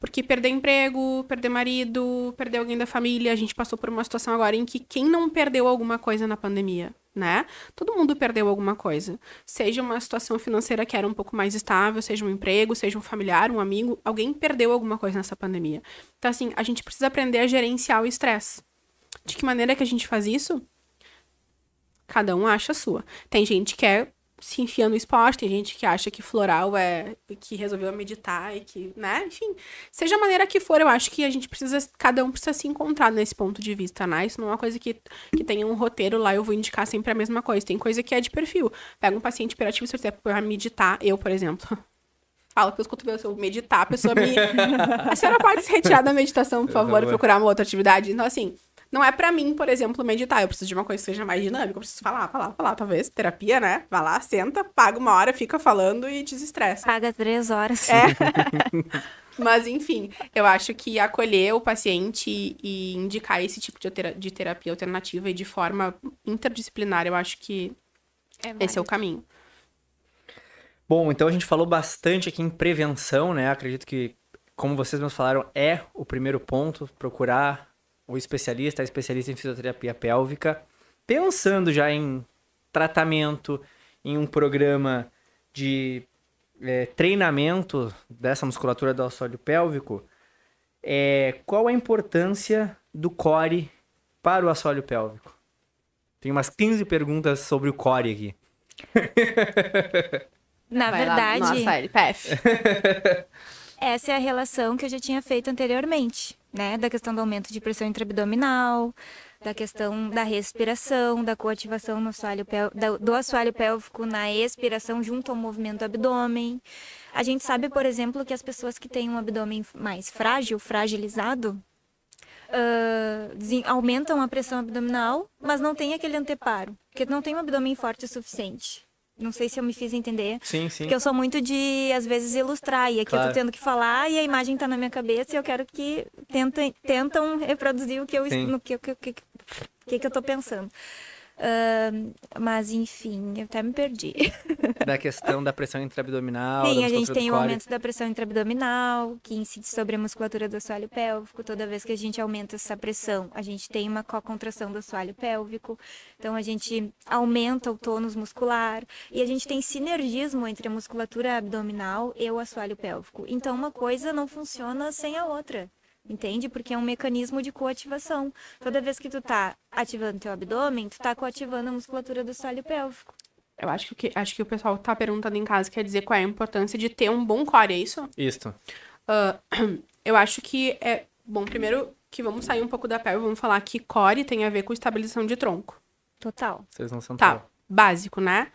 Porque perder emprego, perder marido, perder alguém da família, a gente passou por uma situação agora em que quem não perdeu alguma coisa na pandemia, né? Todo mundo perdeu alguma coisa. Seja uma situação financeira que era um pouco mais estável, seja um emprego, seja um familiar, um amigo, alguém perdeu alguma coisa nessa pandemia. Então, assim, a gente precisa aprender a gerenciar o estresse. De que maneira que a gente faz isso? Cada um acha a sua. Tem gente que é se enfia no esporte, tem gente que acha que floral é que resolveu meditar e que, né? Enfim, seja a maneira que for, eu acho que a gente precisa, cada um precisa se encontrar nesse ponto de vista, né? Isso não é uma coisa que, que tem um roteiro lá, eu vou indicar sempre a mesma coisa. Tem coisa que é de perfil. Pega um paciente hiperativo, se você para meditar, eu, por exemplo. [laughs] Fala que eu escuto se eu meditar, a pessoa me. [laughs] a senhora pode se retirar da meditação, por favor, e procurar uma outra atividade. Então, assim, Não é pra mim, por exemplo, meditar. Eu preciso de uma coisa que seja mais dinâmica. Eu preciso falar, falar, falar. Talvez terapia, né? Vai lá, senta, paga uma hora, fica falando e desestressa. Paga três horas. É. [laughs] Mas, enfim, eu acho que acolher o paciente e indicar esse tipo de, tera- de terapia alternativa e de forma interdisciplinar, eu acho que esse é o caminho. Bom, então a gente falou bastante aqui em prevenção, né? Acredito que, como vocês mesmos falaram, é o primeiro ponto, procurar o especialista, a especialista em fisioterapia pélvica, pensando já em tratamento, em um programa de é, treinamento dessa musculatura do assoalho pélvico, é, qual a importância do core para o assoalho pélvico? Tem umas 15 perguntas sobre o core aqui. [laughs] Na Vai lá, verdade, nossa, LPF. [laughs] essa é a relação que eu já tinha feito anteriormente, né? Da questão do aumento de pressão intraabdominal, da questão da respiração, da coativação no assoalho do assoalho pélvico na expiração junto ao movimento do abdômen. A gente sabe, por exemplo, que as pessoas que têm um abdômen mais frágil, fragilizado, desen- aumentam a pressão abdominal, mas não tem aquele anteparo, porque não tem um abdômen forte o suficiente. Não sei se eu me fiz entender. Sim, sim. Porque eu sou muito de, às vezes, ilustrar. E aqui eu Claro. tô tendo que falar e a imagem tá na minha cabeça e eu quero que tentem, tentam reproduzir o que eu, Sim. no que, eu- que, que, que, que eu tô pensando. Mas, enfim, eu até me perdi. [laughs] Da questão da pressão intraabdominal. Sim, a gente tem o aumento da pressão intraabdominal, que incide sobre a musculatura do assoalho pélvico. Toda vez que a gente aumenta essa pressão, a gente tem uma contração do assoalho pélvico. Então, a gente aumenta o tônus muscular. E a gente tem sinergismo entre a musculatura abdominal e o assoalho pélvico. Então, uma coisa não funciona sem a outra. Entende? Porque é um mecanismo de coativação. Toda vez que tu tá ativando teu abdômen, tu tá coativando a musculatura do assoalho pélvico. Eu acho que, acho que o pessoal tá perguntando em casa quer dizer qual é a importância de ter um bom core, é isso? Isto. Ah, [clears throat] eu acho que é. Bom, primeiro que vamos sair um pouco da pele, vamos falar que core tem a ver com estabilização de tronco. Total. Vocês não são Tá, tão- básico, né?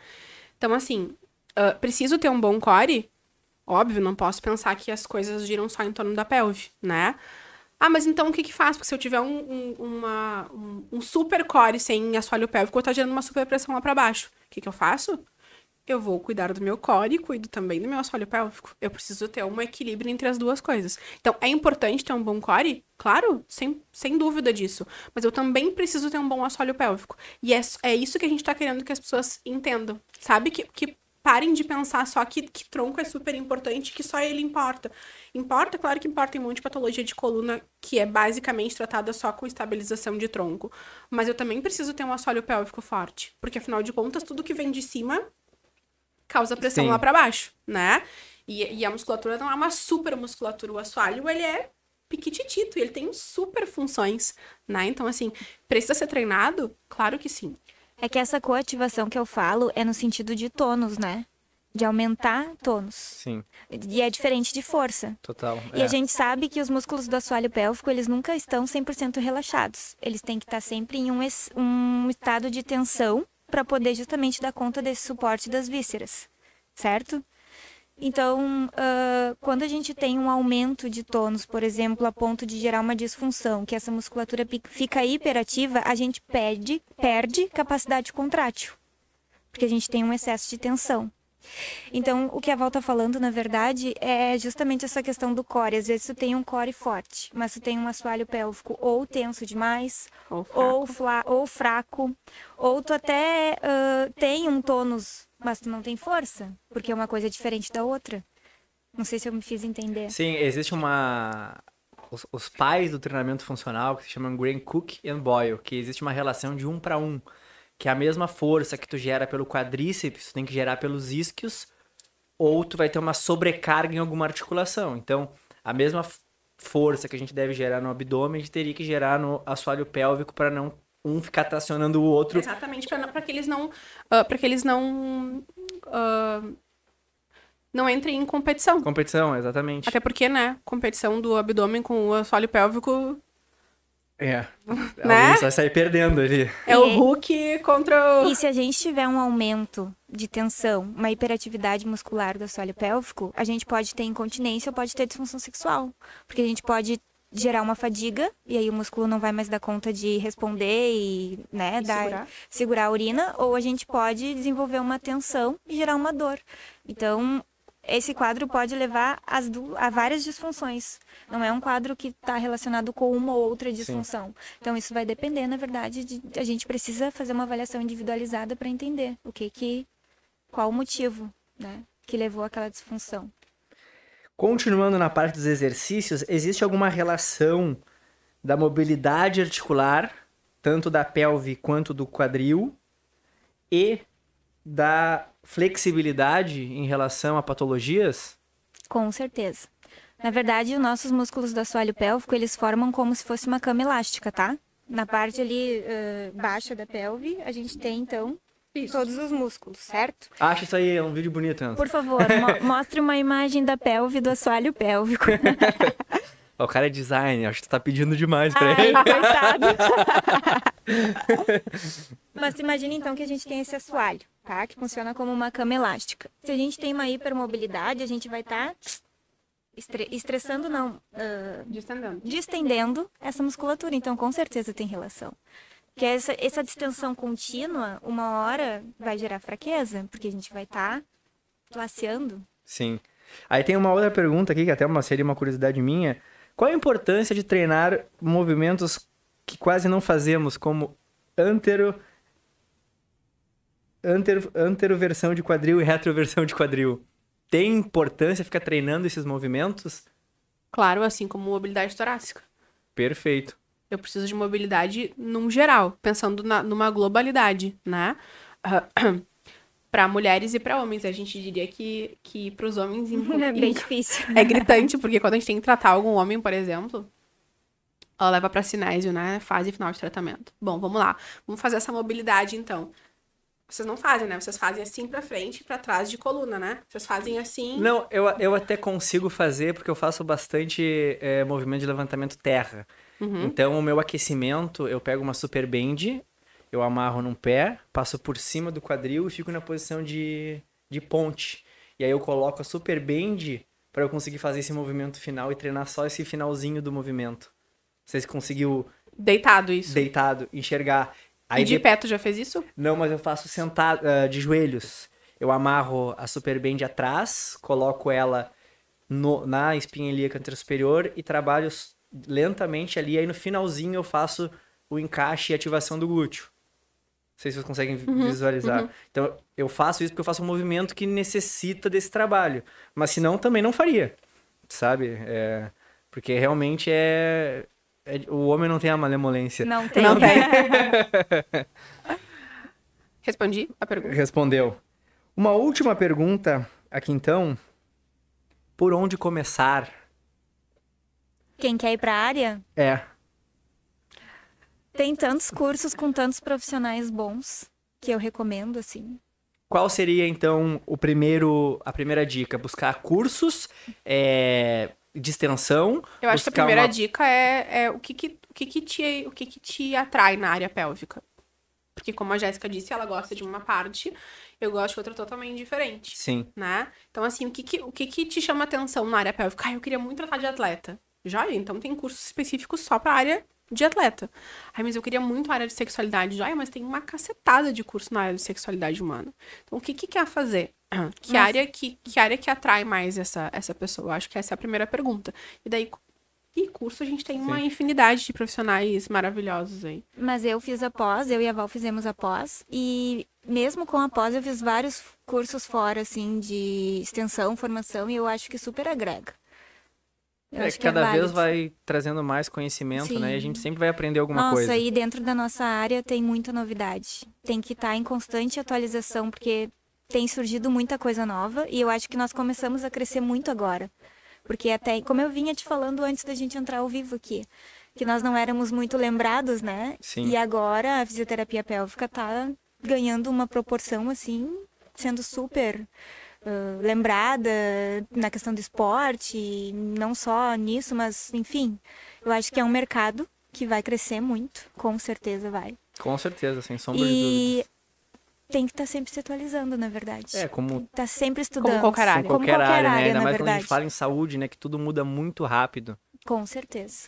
Então, assim, ah, preciso ter um bom core? Óbvio, não posso pensar que as coisas giram só em torno da pelve, né? Ah, mas então o que que faz? Porque se eu tiver um, um, uma- um, um super core sem assoalho pélvico, eu tô gerando uma super pressão lá pra baixo. O que que eu faço? Eu vou cuidar do meu core e cuido também do meu assoalho pélvico. Eu preciso ter um equilíbrio entre as duas coisas. Então, é importante ter um bom core? Claro, sem, sem dúvida disso. Mas eu também preciso ter um bom assoalho pélvico. E é, é isso que a gente tá querendo que as pessoas entendam. Sabe? Que, que parem de pensar só que, que tronco é super importante, que só ele importa. Importa, claro que importa, tem um monte de patologia de coluna que é basicamente tratada só com estabilização de tronco. Mas eu também preciso ter um assoalho pélvico forte. Porque, afinal de contas, tudo que vem de cima causa pressão Sim. lá pra baixo, né? E, e a musculatura não é uma super musculatura. O assoalho, ele é piquititito, e ele tem super funções, né? Então, assim, precisa ser treinado? Claro que sim. É que essa coativação que eu falo é no sentido de tônus, né? De aumentar tônus. Sim, E é diferente de força. total. E é. a gente sabe que os músculos do assoalho pélvico, eles nunca estão 100% relaxados. Eles têm que estar sempre em um, um estado de tensão para poder justamente dar conta desse suporte das vísceras, certo? Então, ah, quando a gente tem um aumento de tônus, por exemplo, a ponto de gerar uma disfunção, que essa musculatura fica hiperativa, a gente perde, perde capacidade contrátil, porque a gente tem um excesso de tensão. Então, o que a Val tá falando, na verdade, é justamente essa questão do core. Às vezes tu tem um core forte, mas tu tem um assoalho pélvico ou tenso demais, Ou fraco. ou, ou fraco, ou tu até ah, tem um tônus, mas tu não tem força, porque é uma coisa diferente da outra. Não sei se eu me fiz entender. Sim, existe uma. Os, os pais do treinamento funcional, que se chamam Graham Cook e Boyle, que existe uma relação de um para um. Que é a mesma força que tu gera pelo quadríceps, tu tem que gerar pelos isquios, ou tu vai ter uma sobrecarga em alguma articulação. Então, a mesma força que a gente deve gerar no abdômen, a gente teria que gerar no assoalho pélvico para não um ficar tracionando o outro. Exatamente, para que eles não. para que eles não. ah, não entrem em competição. Competição, exatamente. Até porque, né? Competição do abdômen com o assoalho pélvico É. [laughs] Né? Alguém vai sair perdendo ali. é o Hulk contra o. E se a gente tiver um aumento de tensão, uma hiperatividade muscular do assoalho pélvico, a gente pode ter incontinência ou pode ter disfunção sexual. Porque a gente pode gerar uma fadiga, e aí o músculo não vai mais dar conta de responder e, né, E dar, segurar. segurar a urina, ou a gente pode desenvolver uma tensão e gerar uma dor. Então, esse quadro pode levar a várias disfunções. Não é um quadro que está relacionado com uma ou outra disfunção. Então, isso vai depender, na verdade, de a gente precisa fazer uma avaliação individualizada para entender o que que qual o motivo, né, que levou àquela disfunção. Continuando na parte dos exercícios, existe alguma relação da mobilidade articular, tanto da pelve quanto do quadril, e da flexibilidade em relação a patologias? Com certeza. Na verdade, os nossos músculos do assoalho pélvico, eles formam como se fosse uma cama elástica, tá? Na parte ali eh, baixa da pelve, a gente tem, então, todos os músculos, certo? Acho isso aí é um vídeo bonito, Ana. Por favor, mo- [laughs] mostre uma imagem da pelve do assoalho pélvico. [laughs] O cara é designer, acho que tu tá pedindo demais pra Ai, ele. coitado. [laughs] Mas imagine então que a gente tem esse assoalho, tá? Que funciona como uma cama elástica. Se a gente tem uma hipermobilidade, a gente vai estar estressando, não, ah, Distendendo. distendendo essa musculatura. Então, com certeza tem relação. Porque essa, essa distensão contínua, uma hora vai gerar fraqueza, porque a gente vai estar laceando. Sim. Aí tem uma outra pergunta aqui, que até uma, seria uma curiosidade minha. Qual a importância de treinar movimentos que quase não fazemos, como antero, antero, anteroversão de quadril e retroversão de quadril? Tem importância ficar treinando esses movimentos? Claro, assim como mobilidade torácica. Perfeito. Eu preciso de mobilidade num geral, pensando na- numa globalidade, né? [clears throat] para mulheres e para homens. A gente diria que, que para os homens [laughs] É bem difícil. é gritante, porque quando a gente tem que tratar algum homem, por exemplo, ela leva para cinésio, né? Fase final de tratamento. Bom, vamos lá. Vamos fazer essa mobilidade, então. Vocês não fazem, né? Vocês fazem assim pra frente e pra trás de coluna, né? Vocês fazem assim. Não, eu, eu até consigo fazer porque eu faço bastante é, movimento de levantamento terra. Então, o meu aquecimento, eu pego uma super bend, eu amarro num pé, passo por cima do quadril e fico na posição de, de ponte. E aí eu coloco a super bend para eu conseguir fazer esse movimento final e treinar só esse finalzinho do movimento. Vocês conseguiu Deitado isso. deitado enxergar. e de de- pé, tu já fez isso? não, mas eu faço sentado, ah, de joelhos. Eu amarro a super band atrás, coloco ela no- na espinha ilíaca superior e trabalho lentamente ali. Aí no finalzinho eu faço o encaixe e ativação do glúteo. Não sei se vocês conseguem vi- visualizar. Então eu faço isso porque eu faço um movimento que necessita desse trabalho. Mas senão também não faria, sabe? É, porque realmente é, é- O homem não tem a malemolência. Não [laughs] tem. Não tem. [laughs] Respondi a pergunta. Respondeu. Uma última pergunta aqui então. Por onde começar? Quem quer ir para a área, É. tem tantos cursos com tantos profissionais bons que eu recomendo, assim. Qual seria então o primeiro, a primeira dica? Buscar cursos é, de extensão? Eu acho que a primeira uma- dica é, é o, que, que, o, que, que te, o que, que te atrai na área pélvica. Porque, como a Jéssica disse, ela gosta de uma parte, eu gosto de outra totalmente diferente. Sim. né? Então, assim, o que que, o que que te chama atenção na área pélvica? Ah, eu queria muito tratar de atleta. Joia, então tem cursos específicos só pra área de atleta. Ai, mas eu queria muito a área de sexualidade. Joia, mas tem uma cacetada de curso na área de sexualidade humana. Então, o que que quer fazer? [clears throat] Que Mas- área que, que área que atrai mais essa, essa pessoa? Eu acho que essa é a primeira pergunta. E daí, e curso, a gente tem uma infinidade de profissionais maravilhosos aí. Mas eu fiz a pós, eu e a Val fizemos a pós. E mesmo com a pós, eu fiz vários cursos fora, assim, de extensão, formação, e eu acho que super agrega. Eu É, que cada é vez vai trazendo mais conhecimento, né? E a Sim. gente sempre vai aprender alguma Nossa, coisa. e dentro da nossa área tem muita novidade. Tem que estar em constante atualização, porque tem surgido muita coisa nova e eu acho que nós começamos a crescer muito agora. Porque até, como eu vinha te falando antes da gente entrar ao vivo aqui, que nós não éramos muito lembrados, né? Sim. E agora a fisioterapia pélvica tá ganhando uma proporção assim, sendo super lembrada na questão do esporte, não só nisso, mas enfim, eu acho que é um mercado que vai crescer muito, com certeza vai. Com certeza, sem sombra de E dúvidas. tem que estar sempre se atualizando, na verdade. É, como Tá sempre estudando. qualquer área. qualquer, área, né? Ainda na mais quando a verdade. gente fala em saúde, né? Que tudo muda muito rápido. Com certeza.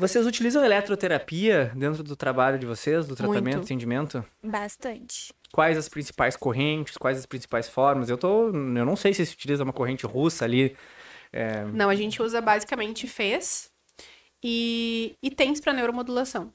Vocês utilizam eletroterapia dentro do trabalho de vocês, do tratamento, Muito. atendimento? Bastante. Quais as principais correntes, quais as principais formas? Eu tô, eu não sei se se utiliza uma corrente russa ali. é, Não, a gente usa basicamente FES e, e TENS para neuromodulação.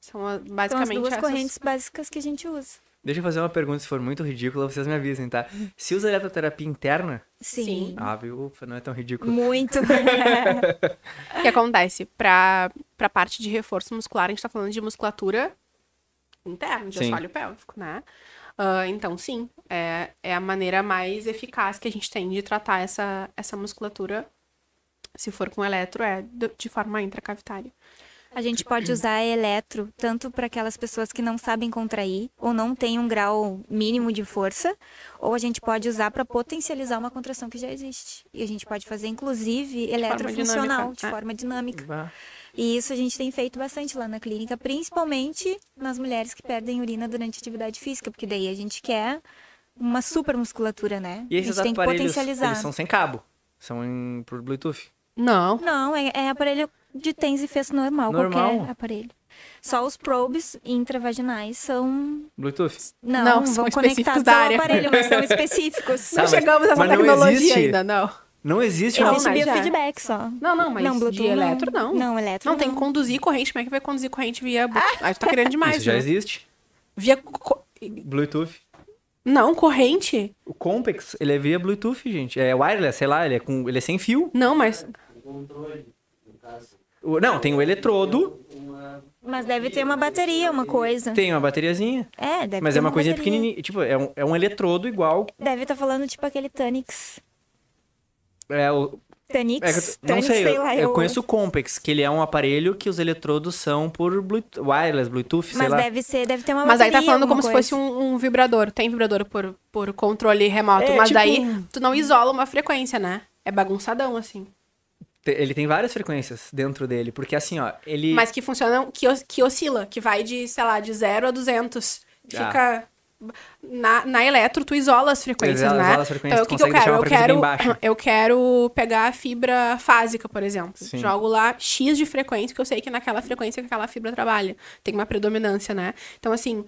São a- São as basicamente duas essas. correntes básicas que a gente usa. Deixa eu fazer uma pergunta, se for muito ridícula, vocês me avisem, tá? Se usa eletroterapia interna, Sim. Sim. ah, viu? Ufa, não é tão ridículo. Muito. [laughs] O que acontece? Pra, pra parte de reforço muscular, a gente tá falando de musculatura interna, de Sim. assoalho pélvico, né? Ah, então, sim, é, é a maneira mais eficaz que a gente tem de tratar essa, essa musculatura, se for com eletro, é de forma intracavitária. A gente pode usar eletro tanto para aquelas pessoas que não sabem contrair ou não têm um grau mínimo de força, ou a gente pode usar para potencializar uma contração que já existe. E a gente pode fazer, inclusive, eletrofuncional, dinâmica, de é. forma dinâmica. E isso a gente tem feito bastante lá na clínica, principalmente nas mulheres que perdem urina durante atividade física, porque daí a gente quer uma super musculatura, né? E a esses gente tem que aparelhos, potencializar. eles são sem cabo, são em, por Bluetooth. Não. Não, é, é aparelho de TENS e FES normal, Normal? qualquer aparelho. Só os probes intravaginais são. Bluetooth. Não, Não, são vão conectados da ao área. aparelho, mas são [laughs] específicos. Não mas- chegamos mas não tecnologia existe? ainda, não. Não existe Não, uma... Existe já. biofeedback só. Não, não, mas não, de Bluetooth eletro, não. Não, eletro Não, tem que conduzir corrente. Como é que vai conduzir corrente via... Bluetooth? Ah, tu tá querendo demais, Isso já né? existe. Via... co- Bluetooth. Não, corrente? O Compex, ele é via Bluetooth, gente. É wireless, sei lá, ele é, com, ele é sem fio. Não, mas... O- não, tem o eletrodo, Mas deve ter uma bateria, uma coisa. tem uma bateriazinha. É, deve Mas ter é uma coisinha bateria. pequenininha. Tipo, é um, é um eletrodo igual. Deve estar falando tipo aquele Tanix. É, o, Tanix? é eu- não Tanix, sei, eu, lá. eu conheço o Compex, que ele é um aparelho que os eletrodos são por Bluetooth, wireless, Bluetooth, sei Mas lá. deve ser, deve ter uma Mas aí bateria. tá falando como se coisa. fosse um, um vibrador. Tem vibrador por, por controle remoto, É, mas tipo- daí tu não isola uma frequência, né? É bagunçadão, assim. Ele tem várias frequências dentro dele, porque assim, ó, ele... Mas que funciona, que, que oscila, que vai de, sei lá, de 0 a 200. Ah. Fica... Na, na eletro, tu isola as frequências, Isola- né? isola as frequências, então, o que, que eu quero? Eu quero, [clears throat] eu quero pegar a fibra fásica, por exemplo. Sim. Jogo lá X de frequência, que eu sei que naquela frequência que aquela fibra trabalha. Tem uma predominância, né? Então, assim,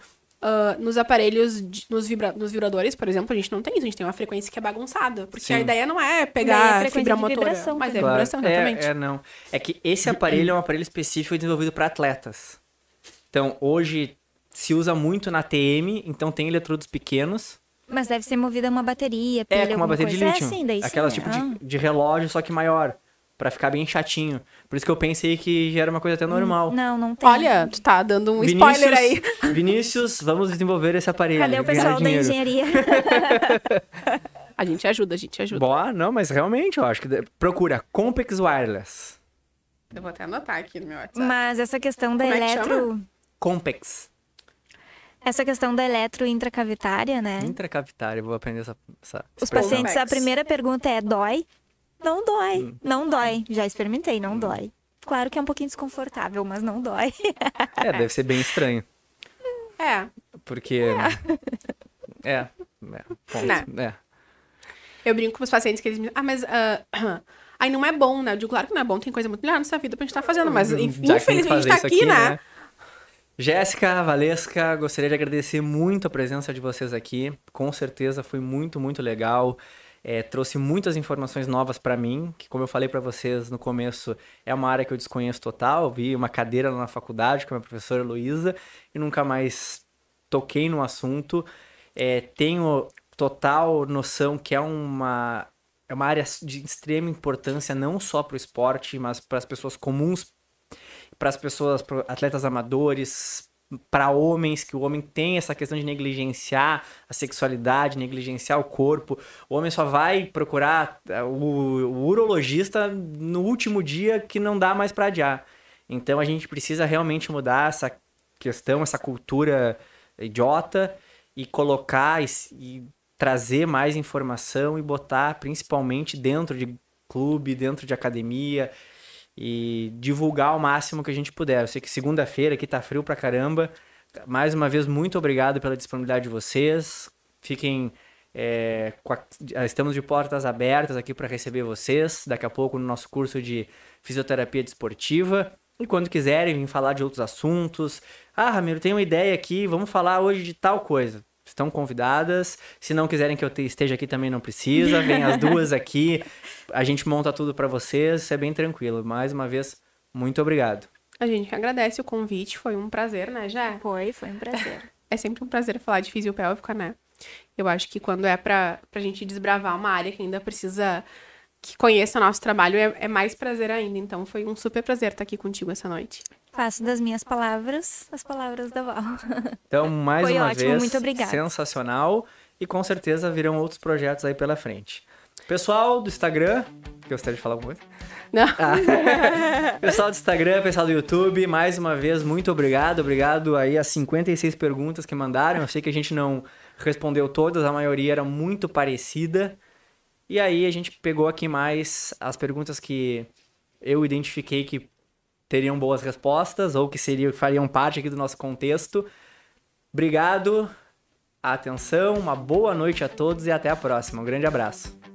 ah, nos aparelhos, de- nos, vibra- nos vibradores, por exemplo, a gente não tem isso. A gente tem uma frequência que é bagunçada. Porque Sim. a ideia não é é pegar a frequência fibra motora. vibração Mas é. Claro. vibração, exatamente. É, é, não. É que esse aparelho é um aparelho específico desenvolvido para atletas. Então, hoje se usa muito na TM, então tem eletrodos pequenos. Mas deve ser movida uma bateria, pilha, É, com uma bateria de coisa. lítio. É, sim, daí sim. Aquelas tipo Ah. de, de relógio, só que maior. Pra ficar bem chatinho. Por isso que eu pensei que já era uma coisa até normal. Não, não tem. Olha, tu tá dando um Vinícius, spoiler aí. [laughs] Vinícius, vamos desenvolver esse aparelho. Cadê o pessoal da engenharia? [laughs] A gente ajuda, a gente ajuda. Boa, não, mas realmente eu acho que. Procura Compex Wireless. Eu vou até anotar aqui no meu WhatsApp. Mas essa questão da Como é que eletro. Compex. Essa questão da eletro intracavitária, né? Intracavitária, eu vou aprender essa. essa Os pacientes, a primeira pergunta é: dói? Não dói. Hum. Não dói. Já experimentei, não dói. Claro que é um pouquinho desconfortável, mas não dói. [laughs] É, deve ser bem estranho. É, Porque. [laughs] É. É. ponto, Né. é. eu brinco com os pacientes que eles me Ah, mas. ah, [clears throat] Aí não é bom, né? Eu digo, claro que não é bom, tem coisa muito melhor nessa vida pra gente estar fazendo, mas infelizmente fazer tá isso aqui, né? Jéssica, Valesca, gostaria de agradecer muito a presença de vocês aqui. Com certeza foi muito, muito legal. É, trouxe muitas informações novas para mim, que como eu falei para vocês no começo, é uma área que eu desconheço total. Vi uma cadeira na faculdade com a minha professora Luísa e nunca mais toquei no assunto. É, tenho total noção que é uma, é uma área de extrema importância não só para o esporte, mas para as pessoas comuns para as pessoas, atletas amadores, para homens, que o homem tem essa questão de negligenciar a sexualidade, negligenciar o corpo. O homem só vai procurar eh, o, o urologista no último dia que não dá mais para adiar. Então a gente precisa realmente mudar essa questão, essa cultura idiota e colocar e, e trazer mais informação e botar principalmente dentro de clube, dentro de academia e divulgar ao máximo que a gente puder. Eu sei que segunda-feira aqui tá frio pra caramba. Mais uma vez, muito obrigado pela disponibilidade de vocês. Fiquem É, a, estamos de portas abertas aqui para receber vocês. Daqui a pouco no nosso curso de fisioterapia desportiva. E quando quiserem vir falar de outros assuntos. Ah, Ramiro, tem uma ideia aqui, vamos falar hoje de tal coisa estão convidadas. Se não quiserem que eu esteja aqui também não precisa, vem as duas aqui. A gente monta tudo para vocês, isso é bem tranquilo. Mais uma vez, muito obrigado. A gente agradece o convite, foi um prazer, né, já? Foi, foi um prazer. É sempre um prazer falar de fisiopélvica, né? Eu acho que quando é pra, pra gente desbravar uma área que ainda precisa que conheça o nosso trabalho, é, é mais prazer ainda. Então foi um super prazer estar aqui contigo essa noite. Faço das minhas palavras as palavras da Val. [laughs] Então, mais Foi uma ótimo, vez, muito obrigada. sensacional. E com certeza virão outros projetos aí pela frente. Pessoal do Instagram, gostaria de falar alguma coisa? Não. [laughs] Ah. [laughs] pessoal do Instagram, pessoal do YouTube, mais uma vez, muito obrigado. Obrigado aí às 56 perguntas que mandaram. Eu sei que a gente não respondeu todas, a maioria era muito parecida. E aí a gente pegou aqui mais as perguntas que eu identifiquei que teriam boas respostas ou que seriam, fariam parte aqui do nosso contexto. Obrigado, atenção, uma boa noite a todos e até a próxima. Um grande abraço.